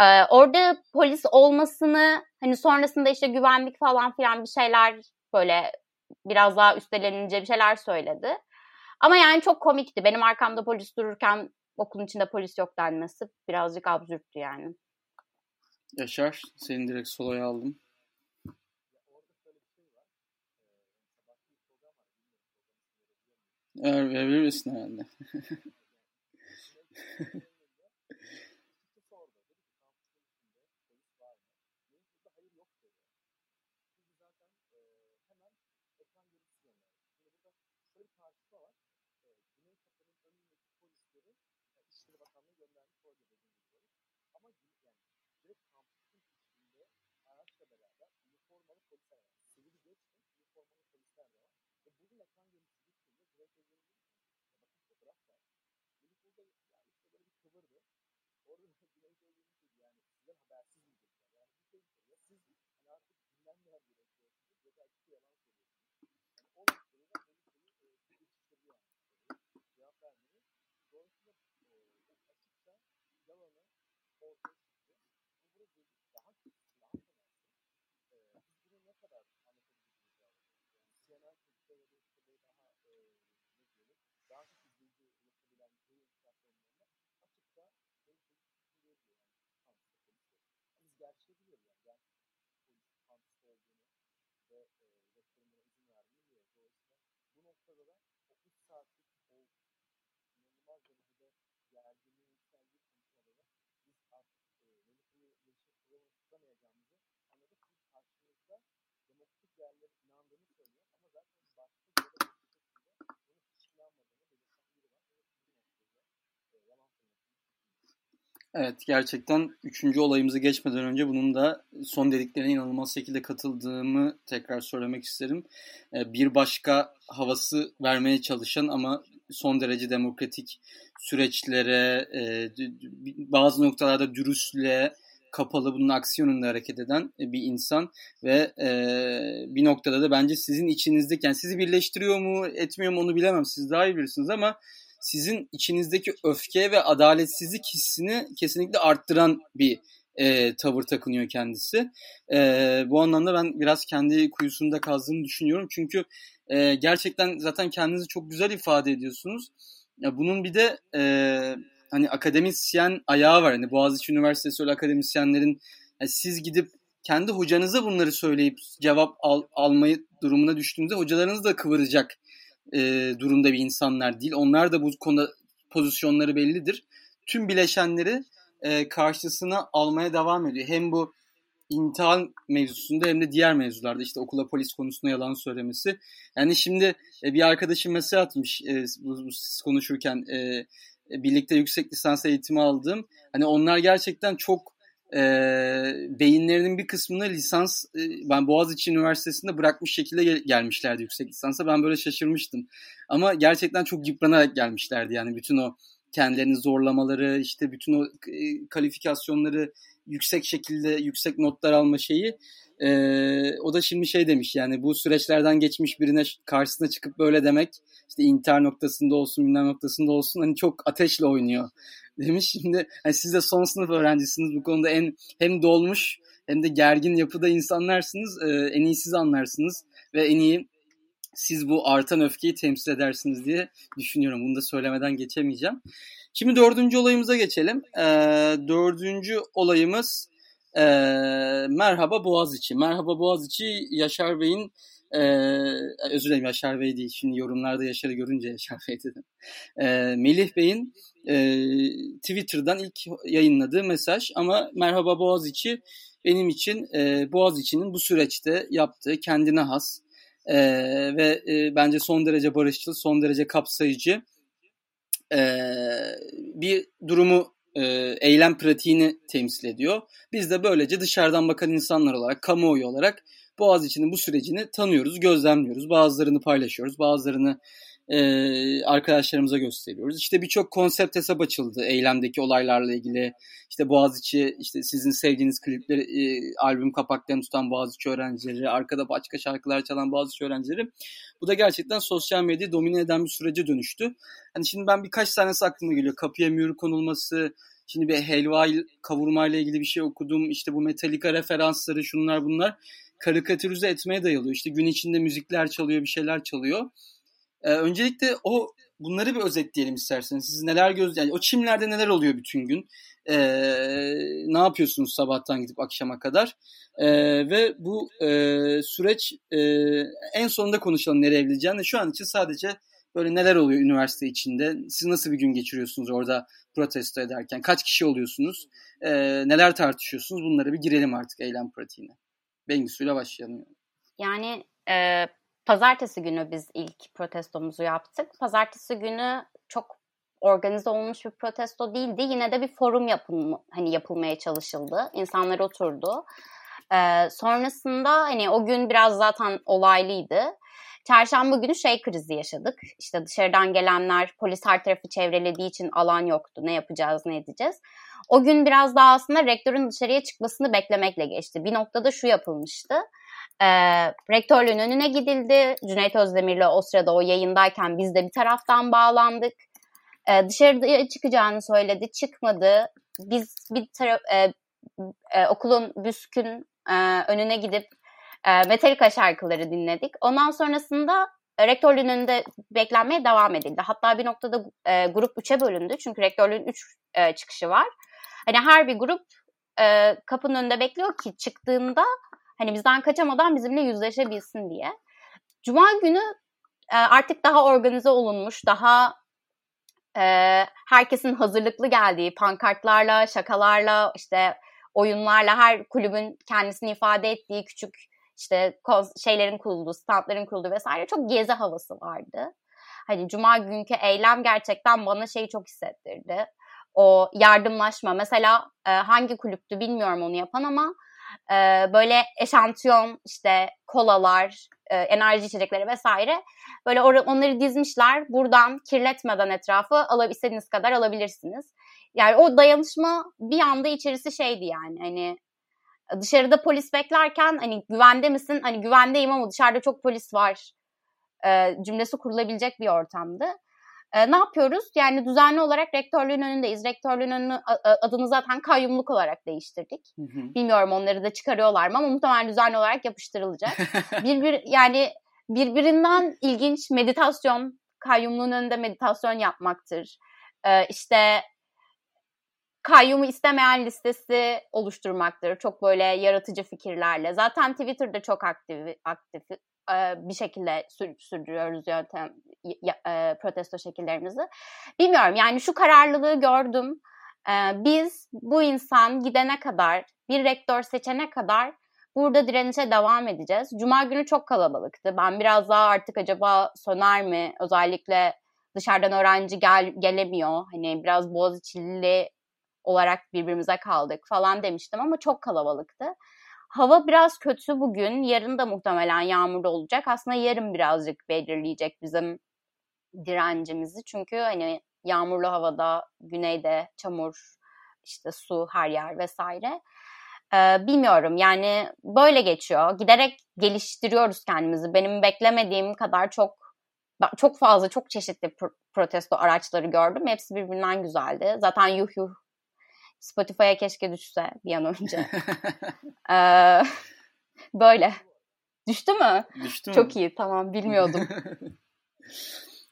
Ee, orada polis olmasını hani sonrasında işte güvenlik falan filan bir şeyler böyle biraz daha üstelenince bir şeyler söyledi. Ama yani çok komikti. Benim arkamda polis dururken okulun içinde polis yok denmesi birazcık absürttü yani. Yaşar, senin direkt soloya aldım. Eğer verebilirsin herhalde. görüntüler de var. Ve bugün ekran görüntüsü gittiğinde direkt özleyebilir misin? Ya bakın fotoğraf var. Melih burada ya işte böyle bir kıvırdı. Orada da Güney Bey'in dedi yani sizden habersiz mi dediler. Yani bir şey ya siz hani artık dinlenmeyen bir yaşıyorsunuz ya da açıkça yalan söylüyorsunuz. Yani o noktada Melih Bey'i e, geçiştiriyor yani. Cevap vermeyi. Dolayısıyla e, açıkça yalanı ortaya Yani biz gerçeği biliyoruz yani gerçek polis kampüste olduğunu ve e, rektörün izin verdiğini biliyoruz. Dolayısıyla bu noktada da o 3 saatlik o inanılmaz derecede gerginliğin yükseldiği konuşmada da biz artık e, Melih'i yaşayıp tutamayacağımızı anladık. Çünkü karşımızda demokratik değerlere inandığını söylüyor ama zaten başka bir yere bir şekilde bunu hiç inanmadığını belirten biri var. Ve bu noktada e, yalan söylemesini Evet gerçekten üçüncü olayımızı geçmeden önce bunun da son dediklerine inanılmaz şekilde katıldığımı tekrar söylemek isterim. Ee, Bir başka havası vermeye çalışan ama son derece demokratik süreçlere, e, bazı noktalarda dürüstlüğe kapalı, bunun aksi yönünde hareket eden bir insan ve e, bir noktada da bence sizin içinizdeki, yani sizi birleştiriyor mu, etmiyor mu onu bilemem, siz daha iyi bilirsiniz ama sizin içinizdeki öfke ve adaletsizlik hissini kesinlikle arttıran bir e, tavır takınıyor kendisi. E, bu anlamda ben biraz kendi kuyusunda kazdığını düşünüyorum. Çünkü e, gerçekten zaten kendinizi çok güzel ifade ediyorsunuz. Ya bunun bir de e, hani akademisyen ayağı var. Hani Boğaziçi Üniversitesi öyle akademisyenlerin yani siz gidip kendi hocanıza bunları söyleyip cevap al, almayı durumuna düştüğünüzde hocalarınız da kıvıracak e, durumda bir insanlar değil. Onlar da bu konuda pozisyonları bellidir. Tüm bileşenleri e, karşısına almaya devam ediyor. Hem bu intihal mevzusunda hem de diğer mevzularda işte okula polis konusunda yalan söylemesi. Yani şimdi e, bir arkadaşım mesaj atmış e, bu, bu siz konuşurken e, birlikte yüksek lisans eğitimi aldığım. Hani onlar gerçekten çok e, beyinlerinin bir kısmını lisans e, ben Boğaziçi Üniversitesi'nde bırakmış şekilde gel- gelmişlerdi yüksek lisansa. Ben böyle şaşırmıştım. Ama gerçekten çok yıpranarak gelmişlerdi yani bütün o kendilerini zorlamaları, işte bütün o e, kalifikasyonları yüksek şekilde yüksek notlar alma şeyi. E, o da şimdi şey demiş yani bu süreçlerden geçmiş birine karşısına çıkıp böyle demek işte intihar noktasında olsun bilmem noktasında olsun hani çok ateşle oynuyor demiş. Şimdi hani siz de son sınıf öğrencisiniz bu konuda en hem dolmuş hem de gergin yapıda insanlarsınız. E, en iyi siz anlarsınız ve en iyi siz bu artan öfkeyi temsil edersiniz diye düşünüyorum. Bunu da söylemeden geçemeyeceğim. Şimdi dördüncü olayımıza geçelim. Ee, dördüncü olayımız e, Merhaba Boğaziçi. Merhaba Boğaziçi Yaşar Bey'in e, özür dilerim Yaşar Bey değil. Şimdi yorumlarda Yaşar'ı görünce Yaşar Bey dedim. E, Melih Bey'in e, Twitter'dan ilk yayınladığı mesaj ama Merhaba Boğaziçi benim için e, Boğaziçi'nin bu süreçte yaptığı kendine has e, ve e, bence son derece barışçıl, son derece kapsayıcı e, bir durumu e, eylem pratiğini temsil ediyor. Biz de böylece dışarıdan bakan insanlar olarak, kamuoyu olarak Boğaziçi'nin bu sürecini tanıyoruz, gözlemliyoruz. Bazılarını paylaşıyoruz, bazılarını e, arkadaşlarımıza gösteriyoruz. İşte birçok konsept hesap açıldı eylemdeki olaylarla ilgili. İşte Boğaziçi, işte sizin sevdiğiniz klipleri, e, albüm kapaklarını tutan Boğaziçi öğrencileri, arkada başka şarkılar çalan Boğaziçi öğrencileri. Bu da gerçekten sosyal medyayı domine eden bir sürece dönüştü. Hani şimdi ben birkaç tanesi aklıma geliyor. Kapıya mühür konulması, Şimdi bir helva kavurmayla ilgili bir şey okudum. İşte bu Metallica referansları şunlar bunlar karikatürize etmeye dayalı. İşte gün içinde müzikler çalıyor, bir şeyler çalıyor. Ee, öncelikle o bunları bir özetleyelim isterseniz. Siz neler göz yani o çimlerde neler oluyor bütün gün? Ee, ne yapıyorsunuz sabahtan gidip akşama kadar? Ee, ve bu e, süreç e, en sonunda konuşalım nereye evleneceğini. Şu an için sadece böyle neler oluyor üniversite içinde? Siz nasıl bir gün geçiriyorsunuz orada protesto ederken? Kaç kişi oluyorsunuz? Ee, neler tartışıyorsunuz? Bunlara bir girelim artık eylem pratiğine. Bengisu'yla başlayalım. Yani e, pazartesi günü biz ilk protestomuzu yaptık. Pazartesi günü çok organize olmuş bir protesto değildi. Yine de bir forum yapım, hani yapılmaya çalışıldı. İnsanlar oturdu. Ee, sonrasında hani o gün biraz zaten olaylıydı. çarşamba günü şey krizi yaşadık. İşte dışarıdan gelenler polis her tarafı çevrelediği için alan yoktu. Ne yapacağız, ne edeceğiz. O gün biraz daha aslında rektörün dışarıya çıkmasını beklemekle geçti. Bir noktada şu yapılmıştı. Ee, rektörlüğün önüne gidildi. Cüneyt Özdemir'le o sırada o yayındayken biz de bir taraftan bağlandık. Ee, dışarıya çıkacağını söyledi. Çıkmadı. Biz bir taraf e, e, okulun büskün e, önüne gidip e, Metallica şarkıları dinledik. Ondan sonrasında e, rektörlüğün önünde beklenmeye devam edildi. Hatta bir noktada e, grup 3'e bölündü. Çünkü rektörlüğün 3 e, çıkışı var. Hani her bir grup e, kapının önünde bekliyor ki çıktığında hani bizden kaçamadan bizimle yüzleşebilsin diye. Cuma günü e, artık daha organize olunmuş, daha e, herkesin hazırlıklı geldiği pankartlarla, şakalarla, işte oyunlarla her kulübün kendisini ifade ettiği küçük işte şeylerin kurulduğu, standların kurulduğu vesaire çok gezi havası vardı. Hani cuma günkü eylem gerçekten bana şeyi çok hissettirdi. O yardımlaşma. Mesela e, hangi kulüptü bilmiyorum onu yapan ama e, böyle eşantiyon işte kolalar, e, enerji içecekleri vesaire böyle or- onları dizmişler. Buradan kirletmeden etrafı alab istediğiniz kadar alabilirsiniz. Yani o dayanışma bir anda içerisi şeydi yani hani dışarıda polis beklerken hani güvende misin? Hani güvendeyim ama dışarıda çok polis var e, cümlesi kurulabilecek bir ortamdı. E, ne yapıyoruz? Yani düzenli olarak rektörlüğün önündeyiz. Rektörlüğün önünü adını zaten kayyumluk olarak değiştirdik. Hı hı. Bilmiyorum onları da çıkarıyorlar mı ama muhtemelen düzenli olarak yapıştırılacak. bir, bir yani birbirinden ilginç meditasyon, kayyumluğun önünde meditasyon yapmaktır. Ee, işte kayyumu istemeyen listesi oluşturmaktır. Çok böyle yaratıcı fikirlerle. Zaten Twitter'da çok aktif, aktif bir şekilde sürdürüyoruz yöntem protesto şekillerimizi. Bilmiyorum yani şu kararlılığı gördüm. Biz bu insan gidene kadar, bir rektör seçene kadar burada direnişe devam edeceğiz. Cuma günü çok kalabalıktı. Ben biraz daha artık acaba söner mi? Özellikle dışarıdan öğrenci gel, gelemiyor. Hani biraz Boğaziçi'li olarak birbirimize kaldık falan demiştim ama çok kalabalıktı. Hava biraz kötü bugün. Yarın da muhtemelen yağmurlu olacak. Aslında yarın birazcık belirleyecek bizim direncimizi. Çünkü hani yağmurlu havada, güneyde çamur, işte su her yer vesaire. Ee, bilmiyorum yani böyle geçiyor. Giderek geliştiriyoruz kendimizi. Benim beklemediğim kadar çok çok fazla çok çeşitli protesto araçları gördüm. Hepsi birbirinden güzeldi. Zaten yuh yuh Spotify'a keşke düşse bir an önce. ee, böyle. Düştü mü? Düştü mü? Çok iyi tamam bilmiyordum.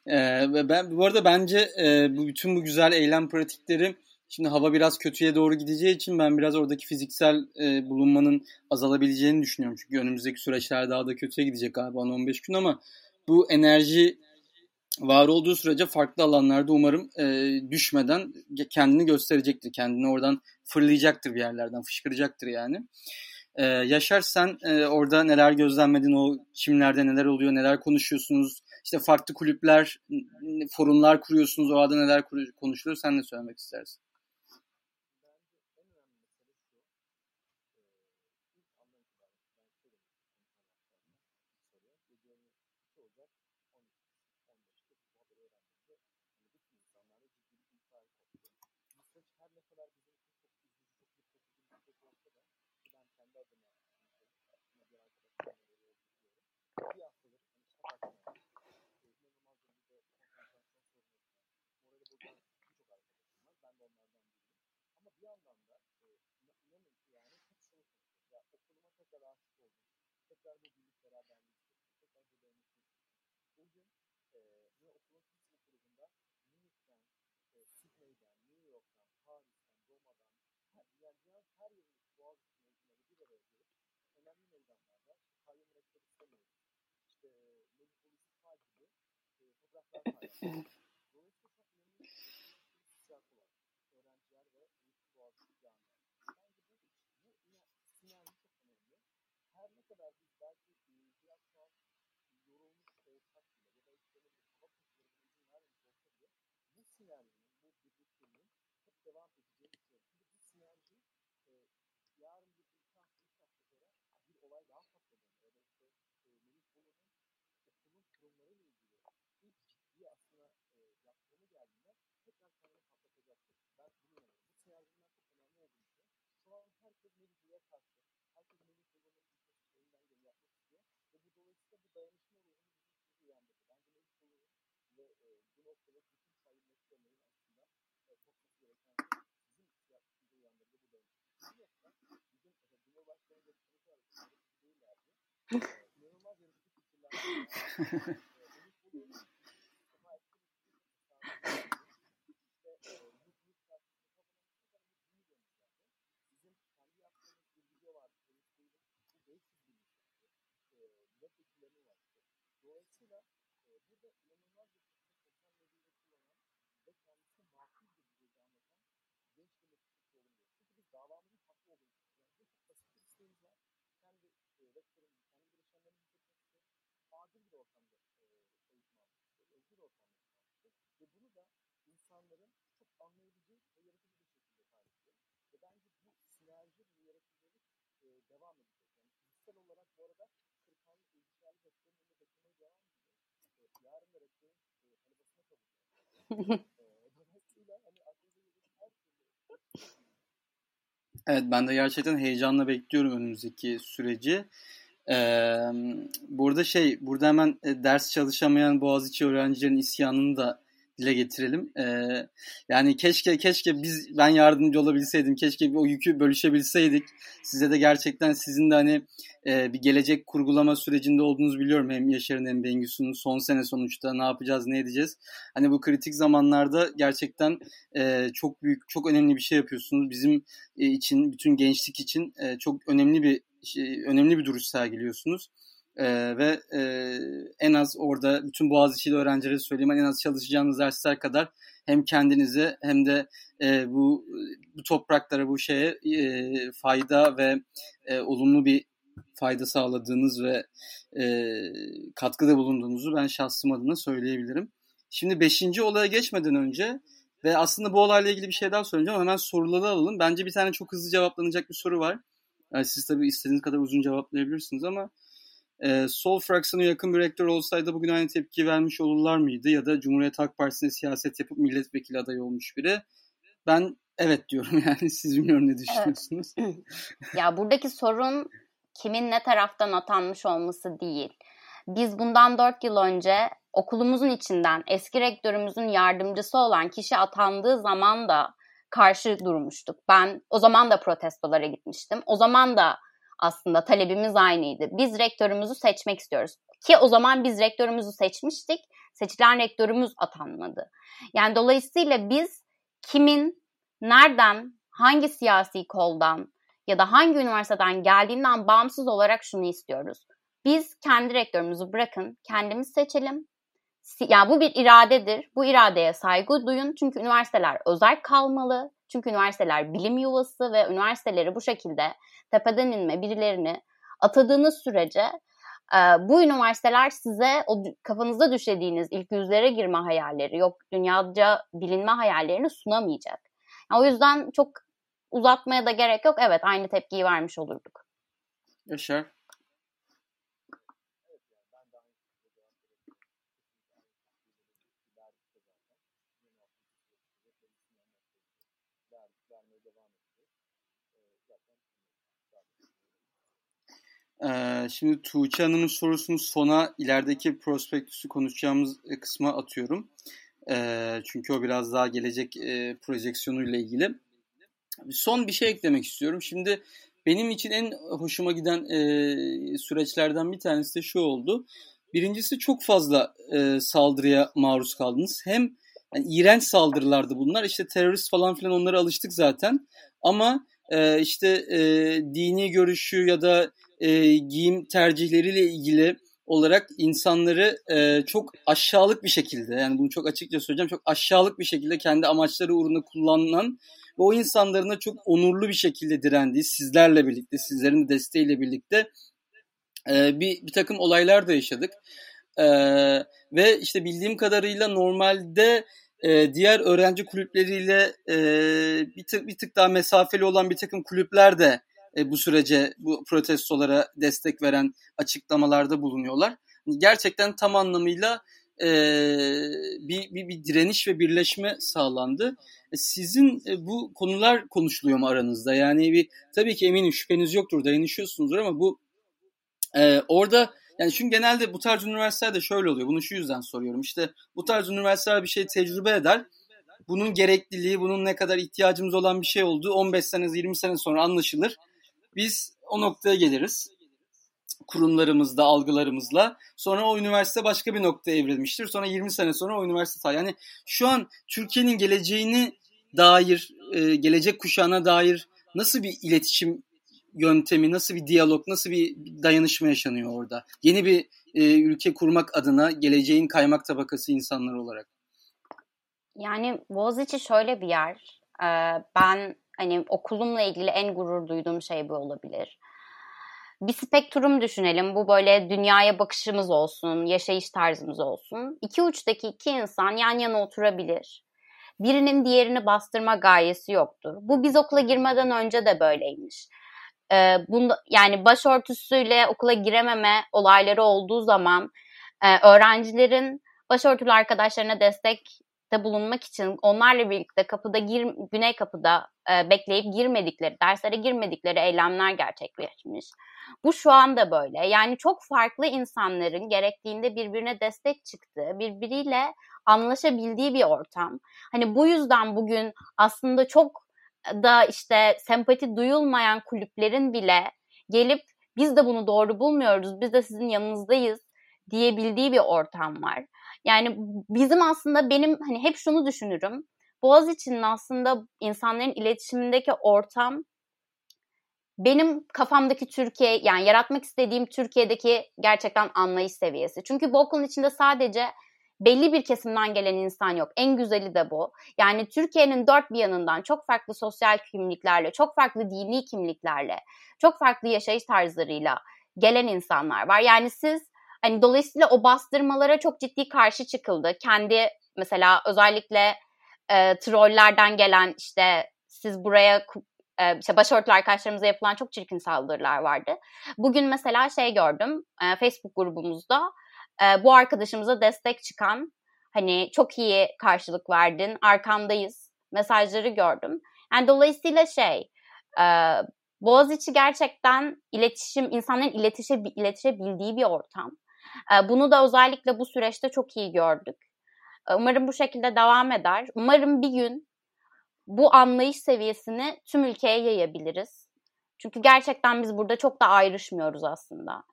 ee, ben bu arada bence e, bu bütün bu güzel eylem pratikleri şimdi hava biraz kötüye doğru gideceği için ben biraz oradaki fiziksel e, bulunmanın azalabileceğini düşünüyorum. Çünkü önümüzdeki süreçler daha da kötüye gidecek galiba 10-15 gün ama bu enerji var olduğu sürece farklı alanlarda umarım e, düşmeden kendini gösterecektir. Kendini oradan fırlayacaktır bir yerlerden, fışkıracaktır yani. E, Yaşar sen e, orada neler gözlemledin, o çimlerde neler oluyor, neler konuşuyorsunuz? İşte farklı kulüpler, forumlar kuruyorsunuz, o arada neler konuşuluyor? Sen ne söylemek istersin? Tekrar bu birlik beraberliği tekrar bu dayanışma. Bugün e, yine okulun tüm grubunda Münih'ten, e, Sydney'den, New York'tan, Paris'ten, Roma'dan, her, yani dünyanın her yerindeki Boğaziçi mezunları bir araya gelip önemli meydanlarda işte kayyum rektör istemiyoruz, işte Melih Polis İhmal gibi e, fotoğraflar paylaştık. biz belki biraz şu an yorulmuş olsak bile ya da işlerin bir hava koşullarına izin olsa bile bu sinerjinin, bu birlikteliğin hep devam edeceğini düşünüyorum. Çünkü bu sinerji e, yarın bir insan bir fırsatla sonra bir olay daha patladığında ya da işte e, Melih Bolu'nun okulun kurumlarıyla ilgili ilk ciddi aslına e, yaptığını geldiğinde tekrar kendini patlatacaktır. Ben bunu inanıyorum. Bu sinerjinin çok önemli olduğunu düşünüyorum. Şu an herkes Melih Bolu'ya karşı, herkes Melih Bolu'nun dayanışma ruhunu bizim sizi uyandırdı. Bence Melih Hoca'nın ve e, bu noktada bütün sayın mektuplarının aslında e, korkması gereken sizin siyasetinizi uyandırdı bu dayanışma. Bu nokta bizim e, Cumhurbaşkanı ve Kılıçdaroğlu arasında değillerdi. E, inanılmaz yaratıcı fikirler. Dolayısıyla e, burada inanılmaz bir şekilde sosyal medyayı kullanan ve kendisine makul bir dilde anlatan genç bir nesil oluyor. Çünkü biz davamızın haklı olduğunu düşünüyoruz. Yani çok basit bir isteğimiz var. Kendi e, rektörümüzü, kendi bileşenlerimizi seçmek istiyoruz. Adil bir ortamda e, eğitim almak. Özgür ortamda eğitim almak. Ve bunu da insanların çok anlayabileceği ve yaratıcı bir şekilde paylaşıyoruz. Ve bence bu sinerji ve yaratıcılık e, devam edecek. Yani fiziksel olarak bu arada Kırkhanlı bilgisayarlı rektörün önünde beklemeye devam edeceğiz. E, yarın da rektörün e, talebesine kalacağız. e, dolayısıyla hani aklınıza gelecek her türlü Evet ben de gerçekten heyecanla bekliyorum önümüzdeki süreci. Ee, burada şey, burada hemen e, ders çalışamayan Boğaziçi öğrencilerin isyanını da dile getirelim. Ee, yani keşke keşke biz ben yardımcı olabilseydim, keşke o yükü bölüşebilseydik. Size de gerçekten sizin de hani e, bir gelecek kurgulama sürecinde olduğunuzu biliyorum. Hem Yaşar'ın hem Bengüsü'nün son sene sonuçta ne yapacağız, ne edeceğiz. Hani bu kritik zamanlarda gerçekten e, çok büyük, çok önemli bir şey yapıyorsunuz. Bizim e, için, bütün gençlik için e, çok önemli bir şey, önemli bir duruş sergiliyorsunuz. Ee, ve e, en az orada bütün Boğaziçi'li öğrencilere söyleyeyim en az çalışacağınız dersler kadar hem kendinize hem de e, bu bu topraklara bu şeye e, fayda ve e, olumlu bir fayda sağladığınız ve e, katkıda bulunduğunuzu ben şahsım adına söyleyebilirim. Şimdi beşinci olaya geçmeden önce ve aslında bu olayla ilgili bir şey daha söyleyeceğim hemen soruları alalım. Bence bir tane çok hızlı cevaplanacak bir soru var. Yani siz tabii istediğiniz kadar uzun cevaplayabilirsiniz ama e, sol fraksiyona yakın bir rektör olsaydı bugün aynı tepki vermiş olurlar mıydı? Ya da Cumhuriyet Halk Partisi'nde siyaset yapıp milletvekili adayı olmuş biri. Ben evet diyorum yani siz bilmiyorum ne düşünüyorsunuz? Ya buradaki sorun kimin ne taraftan atanmış olması değil. Biz bundan dört yıl önce okulumuzun içinden eski rektörümüzün yardımcısı olan kişi atandığı zaman da karşı durmuştuk. Ben o zaman da protestolara gitmiştim. O zaman da aslında talebimiz aynıydı. Biz rektörümüzü seçmek istiyoruz. Ki o zaman biz rektörümüzü seçmiştik. Seçilen rektörümüz atanmadı. Yani dolayısıyla biz kimin, nereden, hangi siyasi koldan ya da hangi üniversiteden geldiğinden bağımsız olarak şunu istiyoruz. Biz kendi rektörümüzü bırakın, kendimiz seçelim. Yani bu bir iradedir. Bu iradeye saygı duyun. Çünkü üniversiteler özel kalmalı. Çünkü üniversiteler bilim yuvası ve üniversiteleri bu şekilde tepeden inme birilerini atadığınız sürece e, bu üniversiteler size o kafanızda düşlediğiniz ilk yüzlere girme hayalleri, yok dünyaca bilinme hayallerini sunamayacak. Yani o yüzden çok uzatmaya da gerek yok. Evet aynı tepkiyi vermiş olurduk. Yaşar. Ee, şimdi Tuğçe Hanım'ın sorusunu sona ilerideki prospektüsü konuşacağımız kısma atıyorum. Ee, çünkü o biraz daha gelecek e, projeksiyonuyla ilgili. Son bir şey eklemek istiyorum. Şimdi benim için en hoşuma giden e, süreçlerden bir tanesi de şu oldu. Birincisi çok fazla e, saldırıya maruz kaldınız. Hem yani iğrenç saldırılardı bunlar. İşte terörist falan filan onlara alıştık zaten. Ama e, işte e, dini görüşü ya da e, giyim tercihleriyle ilgili olarak insanları e, çok aşağılık bir şekilde yani bunu çok açıkça söyleyeceğim çok aşağılık bir şekilde kendi amaçları uğruna kullanılan ve o insanların da çok onurlu bir şekilde direndiği sizlerle birlikte sizlerin desteğiyle birlikte e, bir, bir takım olaylar da yaşadık. E, ve işte bildiğim kadarıyla normalde e, diğer öğrenci kulüpleriyle e, bir, tık, bir tık daha mesafeli olan bir takım kulüpler de e, bu sürece bu protestolara destek veren açıklamalarda bulunuyorlar. Gerçekten tam anlamıyla e, bir, bir, bir direniş ve birleşme sağlandı. E, sizin e, bu konular konuşuluyor mu aranızda? Yani bir tabii ki eminim şüpheniz yoktur, dayanışıyorsunuzdur ama bu e, orada yani çünkü genelde bu tarz üniversitelerde şöyle oluyor. Bunu şu yüzden soruyorum. İşte bu tarz üniversiteler bir şey tecrübe eder. Bunun gerekliliği, bunun ne kadar ihtiyacımız olan bir şey olduğu 15 sene, 20 sene sonra anlaşılır. Biz o noktaya geliriz kurumlarımızda, algılarımızla. Sonra o üniversite başka bir noktaya evrilmiştir. Sonra 20 sene sonra o üniversite yani şu an Türkiye'nin geleceğini dair, e, gelecek kuşağına dair nasıl bir iletişim yöntemi, nasıl bir diyalog, nasıl bir dayanışma yaşanıyor orada? Yeni bir e, ülke kurmak adına geleceğin kaymak tabakası insanlar olarak. Yani Boğaziçi şöyle bir yer. Ee, ben hani okulumla ilgili en gurur duyduğum şey bu olabilir bir spektrum düşünelim. Bu böyle dünyaya bakışımız olsun, yaşayış tarzımız olsun. İki uçtaki iki insan yan yana oturabilir. Birinin diğerini bastırma gayesi yoktur. Bu biz okula girmeden önce de böyleymiş. Ee, bunda, yani başörtüsüyle okula girememe olayları olduğu zaman e, öğrencilerin başörtülü arkadaşlarına destek de bulunmak için onlarla birlikte kapıda gir, güney kapıda e, bekleyip girmedikleri, derslere girmedikleri eylemler gerçekleşmiş. Bu şu anda böyle. Yani çok farklı insanların gerektiğinde birbirine destek çıktığı, birbiriyle anlaşabildiği bir ortam. Hani bu yüzden bugün aslında çok da işte sempati duyulmayan kulüplerin bile gelip biz de bunu doğru bulmuyoruz, biz de sizin yanınızdayız diyebildiği bir ortam var. Yani bizim aslında benim hani hep şunu düşünürüm. Boğaziçi'nin aslında insanların iletişimindeki ortam benim kafamdaki Türkiye yani yaratmak istediğim Türkiye'deki gerçekten anlayış seviyesi. Çünkü bu içinde sadece belli bir kesimden gelen insan yok. En güzeli de bu. Yani Türkiye'nin dört bir yanından çok farklı sosyal kimliklerle, çok farklı dini kimliklerle, çok farklı yaşayış tarzlarıyla gelen insanlar var. Yani siz hani dolayısıyla o bastırmalara çok ciddi karşı çıkıldı. Kendi mesela özellikle e, trollerden gelen işte siz buraya e, işte başörtülü arkadaşlarımıza yapılan çok çirkin saldırılar vardı. Bugün mesela şey gördüm e, Facebook grubumuzda e, bu arkadaşımıza destek çıkan hani çok iyi karşılık verdin arkandayız mesajları gördüm. Yani dolayısıyla şey e, Boğaziçi gerçekten iletişim, insanların iletişe, iletişebildiği bir ortam. E, bunu da özellikle bu süreçte çok iyi gördük. E, umarım bu şekilde devam eder. Umarım bir gün bu anlayış seviyesini tüm ülkeye yayabiliriz. Çünkü gerçekten biz burada çok da ayrışmıyoruz aslında.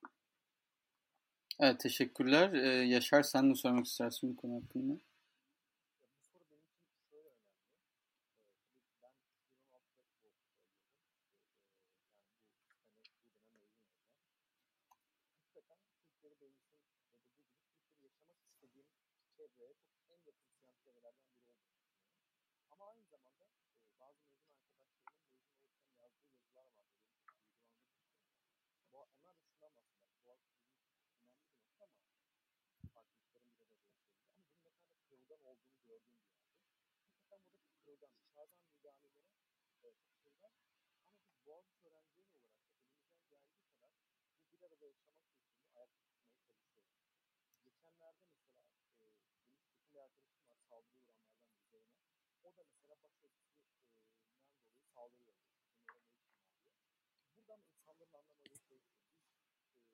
Evet teşekkürler. Ee, Yaşar sen ne sormak istersin bu konu hakkında? çevreye çok en yakın çevrelerden biri olduğunu düşünüyorum. Ama aynı zamanda e, bazı mezun arkadaşlarımın mezun olurken yazdığı yazılar var. Benim çok duygulandırmıştı. Bu, onlar da şundan bahseder. Boğaziçi bizim için önemli bir nokta ama farklılıkların bir arada yaşayabilir. Ama bunun ne kadar kırılgan olduğunu gördüğüm bir yerde. Hakikaten burada kırılgan. Dışarıdan müdahalelere e, kırılgan. Ama biz Boğaziçi öğrencileri olarak elimizden geldiği kadar bu bir arada yaşamak kültürünü ayakta tutmaya çalışıyoruz. Geçenlerde mesela e, benim yakın bir arkadaşım var saldırı uğranlardan Zeynep. O da mesela başörtüsünden dolayı saldırı yapıyor. Bunlara ne için alıyor? Buradan insanların anlamadığı şey şu.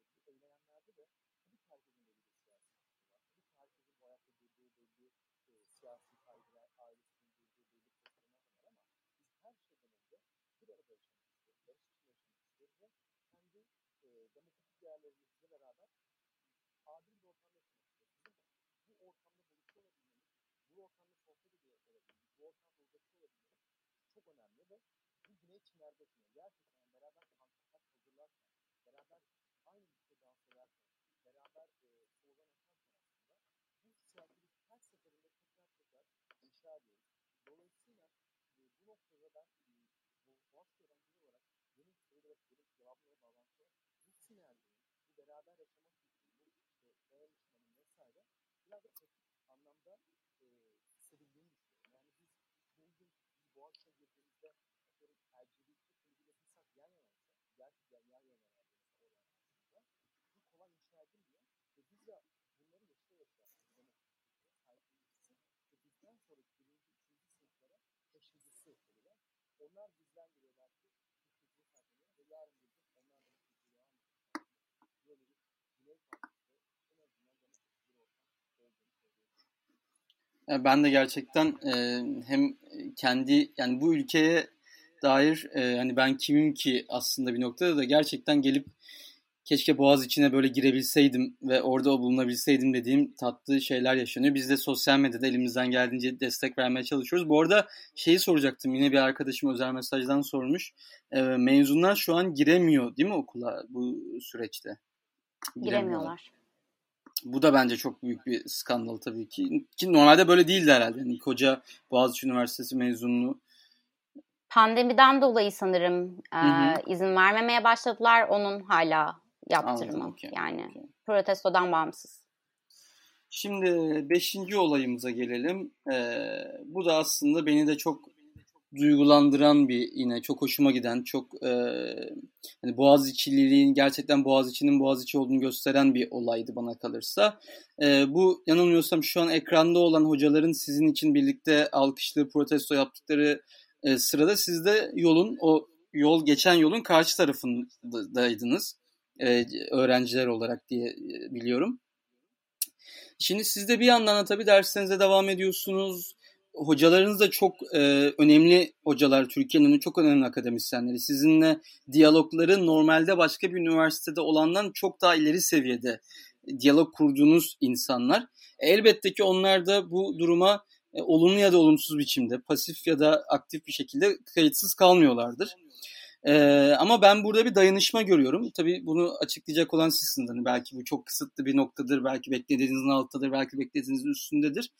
Biz e, bu eylemlerde de tabii ki herkesin belli bir siyasi var. Tabii ki herkesin bu hayatta durduğu belli siyasi kaygılar, ailesinin durduğu belli pozisyonlar var ama biz her şeyden önce bir arada yaşamak istiyoruz. Barış için yaşamak istiyoruz ve kendi e, demokratik değerlerimizle beraber adil bir ortamda yaşamak istiyoruz. Bizim bu ortamda buluşuyor olabilmemiz, bu ortamda sohbet ediyor olabilmemiz, bu ortamda uzlaşıyor olabilmemiz çok önemli ve bu Güney Çinler'de. Gerçekten beraber pankartlar hazırlarken, beraber aynı birlikte dans ederken, beraber e, slogan atarken aslında bu siyaseti her seferinde tekrar tekrar inşa ediyoruz. Dolayısıyla e, bu noktada ben e, bu Boğaziçi öğrencileri olarak benim soruyla benim cevabımla bağlantılı bu sinerjinin, bu beraber yaşamak dayanışmanın vesaire biraz da pratik anlamda e, hissedildiğini düşünüyorum. Yani biz bugün biz Boğaziçi'ne girdiğimizde atıyorum LGBT kulübüyle TİSAK yan yanaysa, gerçekten yan yana yani mesela oraya bu kolay inşa edilmiyor ve biz de bunları yaşa yaşa demokratikliğe, saygınlıksı ve bizden sonraki gösteriyorlar. Onlar bizden geliyorlar ki kültürü kazanıyor ve yarın bir gün onlar da devam ediyor. Böyle bir güney kampüste en azından demokratik bir ortam olduğunu söylüyorum. Ben de gerçekten e, hem kendi yani bu ülkeye dair e, hani ben kimim ki aslında bir noktada da gerçekten gelip keşke Boğaz içine böyle girebilseydim ve orada bulunabilseydim dediğim tatlı şeyler yaşanıyor. Biz de sosyal medyada elimizden geldiğince destek vermeye çalışıyoruz. Bu arada şeyi soracaktım. Yine bir arkadaşım özel mesajdan sormuş. E, mezunlar şu an giremiyor değil mi okula bu süreçte? Giremiyorlar. Bu da bence çok büyük bir skandal tabii ki. Ki normalde böyle değildi herhalde. Yani koca Boğaziçi Üniversitesi mezunluğu Pandemiden dolayı sanırım e, Hı hı. izin vermemeye başladılar. Onun hala yaptırımı. Anladım, yani okey. protestodan bağımsız. Şimdi beşinci olayımıza gelelim. Ee, bu da aslında beni de çok duygulandıran bir yine çok hoşuma giden çok e, hani Boğaziçi'liliğin gerçekten Boğaziçi'nin Boğaziçi olduğunu gösteren bir olaydı bana kalırsa. E, bu yanılmıyorsam şu an ekranda olan hocaların sizin için birlikte alkışlı protesto yaptıkları e, sırada siz de yolun o yol geçen yolun karşı tarafındaydınız e, öğrenciler olarak diye e, biliyorum. Şimdi siz de bir yandan da tabii derslerinize devam ediyorsunuz. Hocalarınız da çok e, önemli hocalar, Türkiye'nin çok önemli akademisyenleri. Sizinle diyalogları normalde başka bir üniversitede olandan çok daha ileri seviyede diyalog kurduğunuz insanlar. Elbette ki onlar da bu duruma e, olumlu ya da olumsuz biçimde, pasif ya da aktif bir şekilde kayıtsız kalmıyorlardır. Ee, ama ben burada bir dayanışma görüyorum. Tabii bunu açıklayacak olan sizsiniz. Hani belki bu çok kısıtlı bir noktadır, belki beklediğinizin altındadır, belki beklediğinizin üstündedir.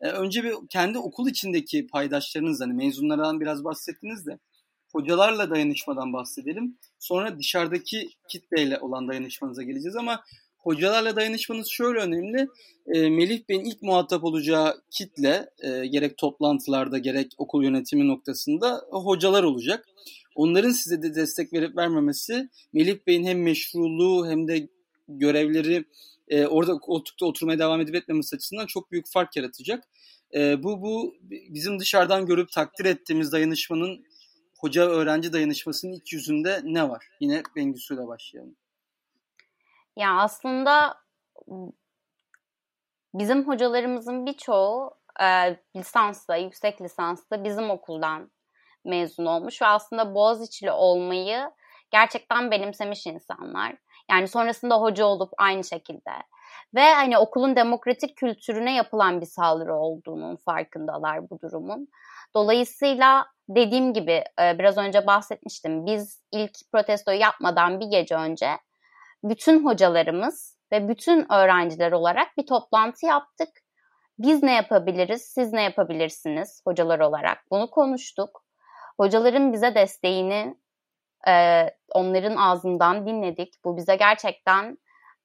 Ee, önce bir kendi okul içindeki paydaşlarınız, hani mezunlardan biraz bahsettiniz de hocalarla dayanışmadan bahsedelim. Sonra dışarıdaki kitleyle olan dayanışmanıza geleceğiz ama hocalarla dayanışmanız şöyle önemli. E, Melih Bey'in ilk muhatap olacağı kitle e, gerek toplantılarda gerek okul yönetimi noktasında hocalar olacak. Onların size de destek verip vermemesi Melih Bey'in hem meşruluğu hem de görevleri e, orada koltukta oturmaya devam edip etmemesi açısından çok büyük fark yaratacak. E, bu bu bizim dışarıdan görüp takdir ettiğimiz dayanışmanın hoca öğrenci dayanışmasının iç yüzünde ne var? Yine Bengüsü ile başlayalım. Ya aslında bizim hocalarımızın birçoğu e, lisansla, yüksek lisansla bizim okuldan mezun olmuş ve aslında Boğaziçi'li olmayı gerçekten benimsemiş insanlar. Yani sonrasında hoca olup aynı şekilde. Ve hani okulun demokratik kültürüne yapılan bir saldırı olduğunun farkındalar bu durumun. Dolayısıyla dediğim gibi biraz önce bahsetmiştim. Biz ilk protestoyu yapmadan bir gece önce bütün hocalarımız ve bütün öğrenciler olarak bir toplantı yaptık. Biz ne yapabiliriz, siz ne yapabilirsiniz hocalar olarak bunu konuştuk. Hocaların bize desteğini e, onların ağzından dinledik. Bu bize gerçekten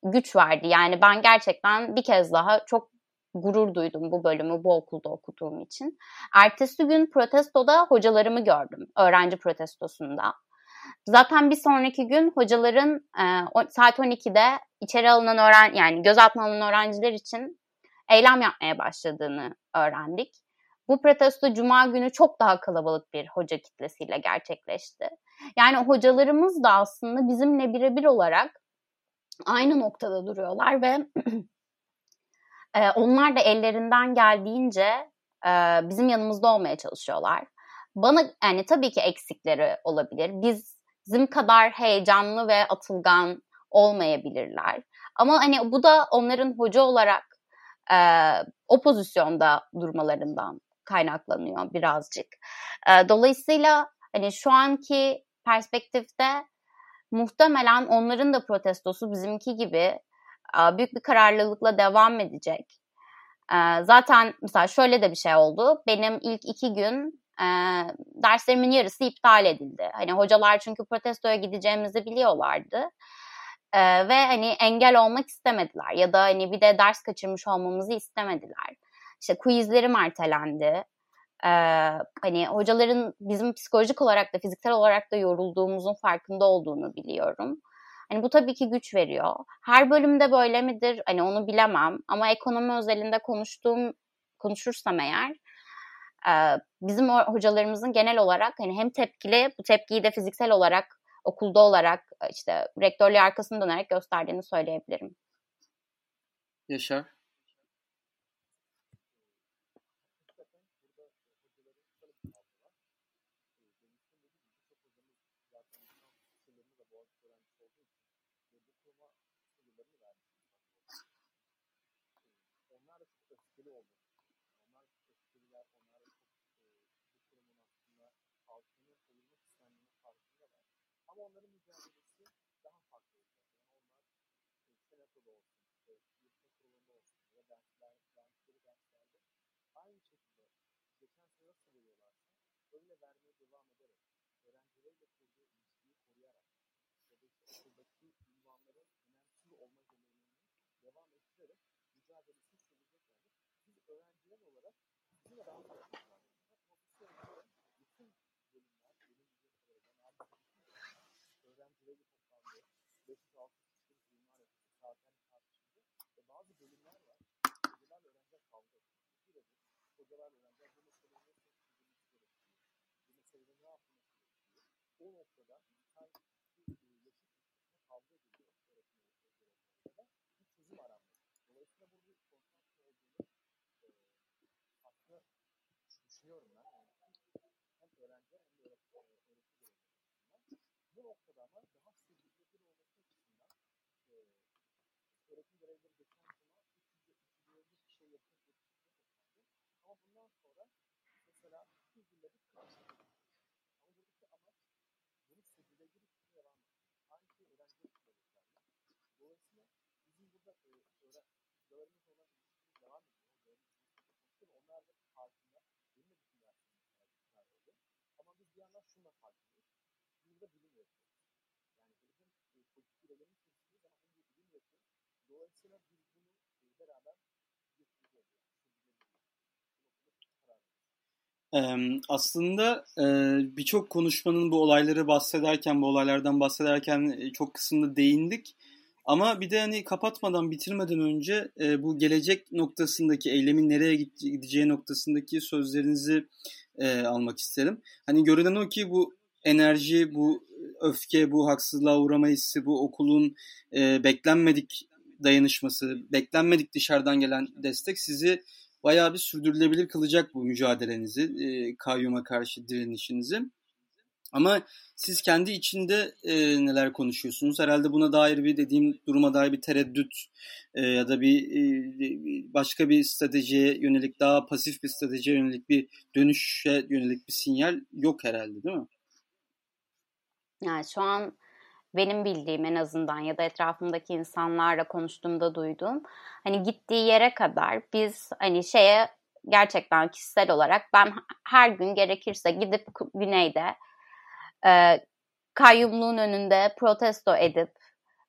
güç verdi. Yani ben gerçekten bir kez daha çok gurur duydum bu bölümü bu okulda okuduğum için. Ertesi gün protestoda hocalarımı gördüm. Öğrenci protestosunda. Zaten bir sonraki gün hocaların e, saat 12'de içeri alınan öğren yani gözaltına alınan öğrenciler için eylem yapmaya başladığını öğrendik. Bu protesto cuma günü çok daha kalabalık bir hoca kitlesiyle gerçekleşti. Yani hocalarımız da aslında bizimle birebir olarak aynı noktada duruyorlar ve e, onlar da ellerinden geldiğince e, bizim yanımızda olmaya çalışıyorlar. Bana yani tabii ki eksikleri olabilir. Biz bizim kadar heyecanlı ve atılgan olmayabilirler. Ama hani bu da onların hoca olarak e, o pozisyonda durmalarından kaynaklanıyor birazcık. Dolayısıyla hani şu anki perspektifte muhtemelen onların da protestosu bizimki gibi büyük bir kararlılıkla devam edecek. Zaten mesela şöyle de bir şey oldu. Benim ilk iki gün derslerimin yarısı iptal edildi. Hani hocalar çünkü protestoya gideceğimizi biliyorlardı. Ve hani engel olmak istemediler ya da hani bir de ders kaçırmış olmamızı istemediler. İşte quizlerim ertelendi. Ee, hani hocaların bizim psikolojik olarak da fiziksel olarak da yorulduğumuzun farkında olduğunu biliyorum. Hani bu tabii ki güç veriyor. Her bölümde böyle midir? Hani onu bilemem. Ama ekonomi özelinde konuştuğum konuşursam eğer bizim hocalarımızın genel olarak hani hem tepkili bu tepkiyi de fiziksel olarak okulda olarak işte rektörlüğü arkasını dönerek gösterdiğini söyleyebilirim. Yaşar. Ama onların mücadelesi daha farklı olacak. Yani onlar e, senatoda olsun, e, yürütme kurulunda olsun ya dersler, dersleri derslerde aynı şekilde geçen sene nasıl veriyorlarsa öyle vermeye devam ederek öğrencileriyle kurduğu ilişkiyi koruyarak ya da işte okuldaki ünvanların önemsiz olma geleneğini devam ettirerek mücadelesini sürdüreceklerdir. Biz öğrenciler olarak bizim de daha fazla hocalar öğrenciler bu meseleyi nasıl çözülmesi gerektiği, bu meselede ne yapılması gerektiği, o noktada sanki yaşıt ilişkisine kavga ediliyor öğretmen öğretmenlerde bir çözüm aranması. Dolayısıyla burada bir konsantre olduğunu e, aslında düşünüyorum ben. Yani hem öğrenciler hem de öğretmen, öğretim görevlileri Bu noktada ama daha sürdürülebilir olması açısından e, öğretim görevlileri geçen sene 300 bir şey yapıp bundan sonra mesela 200 yılda bir kılaç. Ama buradaki amaç bunu sürdürülebilir için devam. Aynı şey öğrenciler geçerli. Dolayısıyla bizim burada e, hocalarımız olan ilişkimiz devam ediyor. Hocalarımız konuşuyor. Onlar da farkında. Benim de bütün derslerim oldu. Ama biz bir yandan şunla farkındayız. Burada bilim üretiyoruz. Yani hem e, politik içerisindeyiz ama de bilim üretiyoruz. Dolayısıyla biz bunu e, beraber götüreceğiz. Yani. Aslında birçok konuşmanın bu olayları bahsederken, bu olaylardan bahsederken çok kısımda değindik. Ama bir de hani kapatmadan, bitirmeden önce bu gelecek noktasındaki, eylemin nereye gideceği noktasındaki sözlerinizi almak isterim. Hani görünen o ki bu enerji, bu öfke, bu haksızlığa uğrama hissi, bu okulun beklenmedik dayanışması, beklenmedik dışarıdan gelen destek sizi bayağı bir sürdürülebilir kılacak bu mücadelenizi, e, kayyuma karşı direnişinizi. Ama siz kendi içinde e, neler konuşuyorsunuz? Herhalde buna dair bir dediğim duruma dair bir tereddüt e, ya da bir e, başka bir stratejiye yönelik daha pasif bir stratejiye yönelik bir dönüşe yönelik bir sinyal yok herhalde değil mi? Yani şu an benim bildiğim en azından ya da etrafımdaki insanlarla konuştuğumda duyduğum hani gittiği yere kadar biz hani şeye gerçekten kişisel olarak ben her gün gerekirse gidip güneyde e, kayyumluğun önünde protesto edip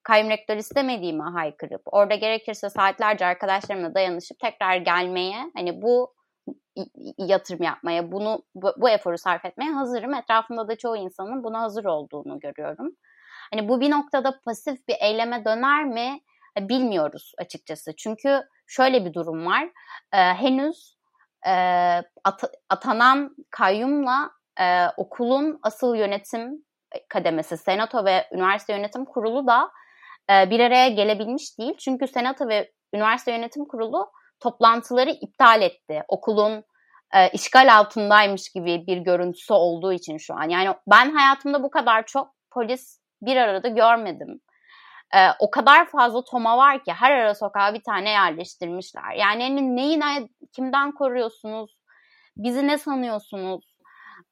kayyum rektör istemediğimi haykırıp orada gerekirse saatlerce arkadaşlarımla dayanışıp tekrar gelmeye hani bu yatırım yapmaya bunu bu, bu eforu sarf etmeye hazırım. Etrafımda da çoğu insanın buna hazır olduğunu görüyorum. Hani bu bir noktada pasif bir eyleme döner mi e, bilmiyoruz açıkçası. Çünkü şöyle bir durum var. E, henüz e, at, atanan kayyumla e, okulun asıl yönetim kademesi, senato ve üniversite yönetim kurulu da e, bir araya gelebilmiş değil. Çünkü senato ve üniversite yönetim kurulu toplantıları iptal etti. Okulun e, işgal altındaymış gibi bir görüntüsü olduğu için şu an. Yani ben hayatımda bu kadar çok polis bir arada görmedim. Ee, o kadar fazla toma var ki her ara sokağa bir tane yerleştirmişler. Yani hani neyi ne, kimden koruyorsunuz? Bizi ne sanıyorsunuz?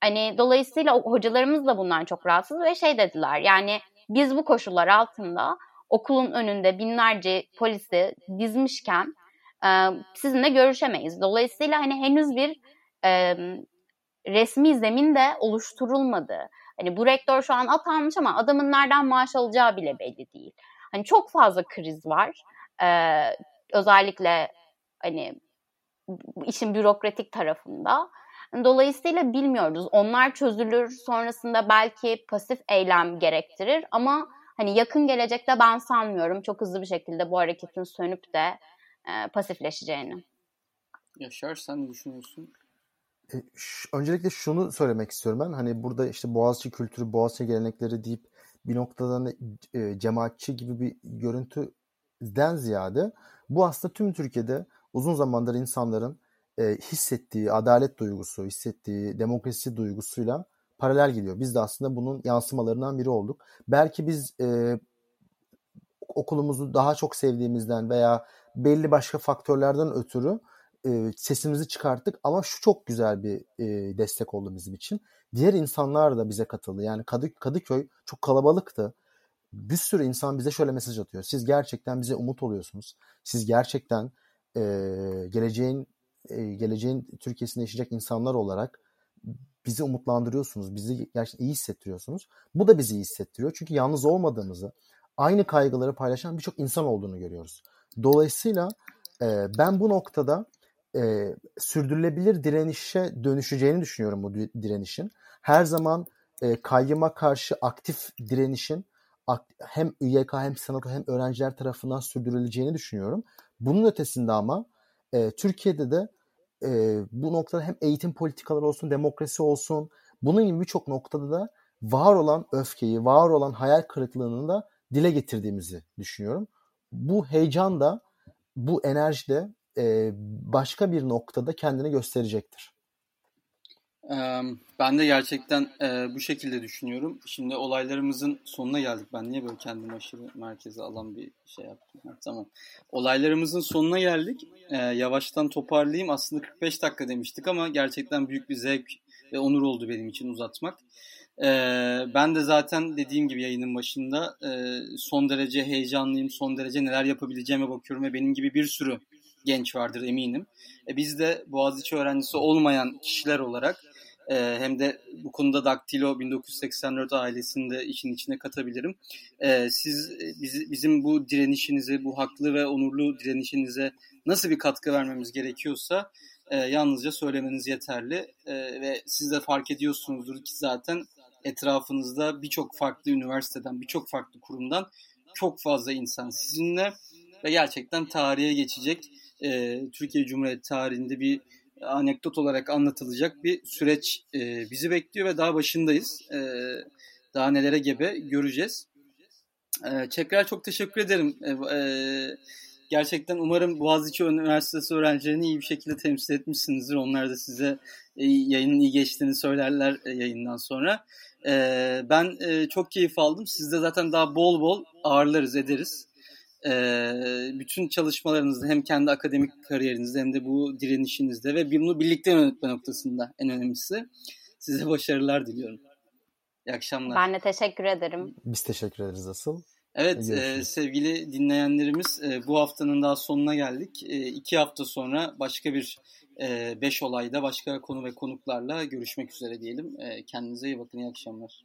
Hani dolayısıyla hocalarımız da bundan çok rahatsız ve şey dediler. Yani biz bu koşullar altında okulun önünde binlerce polisi dizmişken e, sizinle görüşemeyiz. Dolayısıyla hani henüz bir e, resmi zemin de oluşturulmadı. Hani bu rektör şu an atanmış ama adamın nereden maaş alacağı bile belli değil. Hani çok fazla kriz var. Ee, özellikle hani işin bürokratik tarafında. Dolayısıyla bilmiyoruz. Onlar çözülür. Sonrasında belki pasif eylem gerektirir ama hani yakın gelecekte ben sanmıyorum çok hızlı bir şekilde bu hareketin sönüp de e, pasifleşeceğini. Yaşar sen düşünüyorsun? E, öncelikle şunu söylemek istiyorum ben. Hani burada işte Boğaziçi kültürü, Boğaziçi gelenekleri deyip bir noktadan e, cemaatçi gibi bir görüntüden ziyade bu aslında tüm Türkiye'de uzun zamandır insanların e, hissettiği adalet duygusu, hissettiği demokrasi duygusuyla paralel gidiyor. Biz de aslında bunun yansımalarından biri olduk. Belki biz e, okulumuzu daha çok sevdiğimizden veya belli başka faktörlerden ötürü e, sesimizi çıkarttık ama şu çok güzel bir e, destek oldu bizim için. Diğer insanlar da bize katıldı. Yani Kadı, Kadıköy çok kalabalıktı. Bir sürü insan bize şöyle mesaj atıyor. Siz gerçekten bize umut oluyorsunuz. Siz gerçekten e, geleceğin e, geleceğin Türkiye'sinde yaşayacak insanlar olarak bizi umutlandırıyorsunuz. Bizi gerçekten iyi hissettiriyorsunuz. Bu da bizi iyi hissettiriyor. Çünkü yalnız olmadığımızı, aynı kaygıları paylaşan birçok insan olduğunu görüyoruz. Dolayısıyla e, ben bu noktada e, sürdürülebilir direnişe dönüşeceğini düşünüyorum bu direnişin. Her zaman e, kayyıma karşı aktif direnişin hem üyk hem senato hem öğrenciler tarafından sürdürüleceğini düşünüyorum. Bunun ötesinde ama e, Türkiye'de de e, bu noktada hem eğitim politikaları olsun, demokrasi olsun, bunun gibi birçok noktada da var olan öfkeyi, var olan hayal kırıklığını da dile getirdiğimizi düşünüyorum. Bu heyecan da, bu enerji de e, başka bir noktada kendini gösterecektir. Ben de gerçekten bu şekilde düşünüyorum. Şimdi olaylarımızın sonuna geldik. Ben niye böyle kendimi aşırı merkeze alan bir şey yaptım? Tamam. Olaylarımızın sonuna geldik. Yavaştan toparlayayım. Aslında 45 dakika demiştik ama gerçekten büyük bir zevk ve onur oldu benim için uzatmak. Ben de zaten dediğim gibi yayının başında son derece heyecanlıyım. Son derece neler yapabileceğime bakıyorum ve benim gibi bir sürü genç vardır eminim. E, biz de Boğaziçi öğrencisi olmayan kişiler olarak e, hem de bu konuda Daktilo 1984 ailesini de işin içine katabilirim. E, siz e, biz, bizim bu direnişinize, bu haklı ve onurlu direnişinize nasıl bir katkı vermemiz gerekiyorsa e, yalnızca söylemeniz yeterli. E, ve siz de fark ediyorsunuzdur ki zaten etrafınızda birçok farklı üniversiteden, birçok farklı kurumdan çok fazla insan sizinle ve gerçekten tarihe geçecek e, Türkiye Cumhuriyeti tarihinde bir anekdot olarak anlatılacak bir süreç e, bizi bekliyor ve daha başındayız. E, daha nelere gebe göreceğiz. E, tekrar çok teşekkür ederim. E, e, gerçekten umarım Boğaziçi Üniversitesi öğrencilerini iyi bir şekilde temsil etmişsinizdir. Onlar da size yayının iyi geçtiğini söylerler e, yayından sonra. E, ben e, çok keyif aldım. Siz de zaten daha bol bol ağırlarız ederiz bütün çalışmalarınızda hem kendi akademik kariyerinizde hem de bu direnişinizde ve bunu birlikte yönetme noktasında en önemlisi. Size başarılar diliyorum. İyi akşamlar. Ben de teşekkür ederim. Biz teşekkür ederiz asıl. Evet e, sevgili dinleyenlerimiz e, bu haftanın daha sonuna geldik. E, iki hafta sonra başka bir e, beş olayda başka konu ve konuklarla görüşmek üzere diyelim. E, kendinize iyi bakın. İyi akşamlar.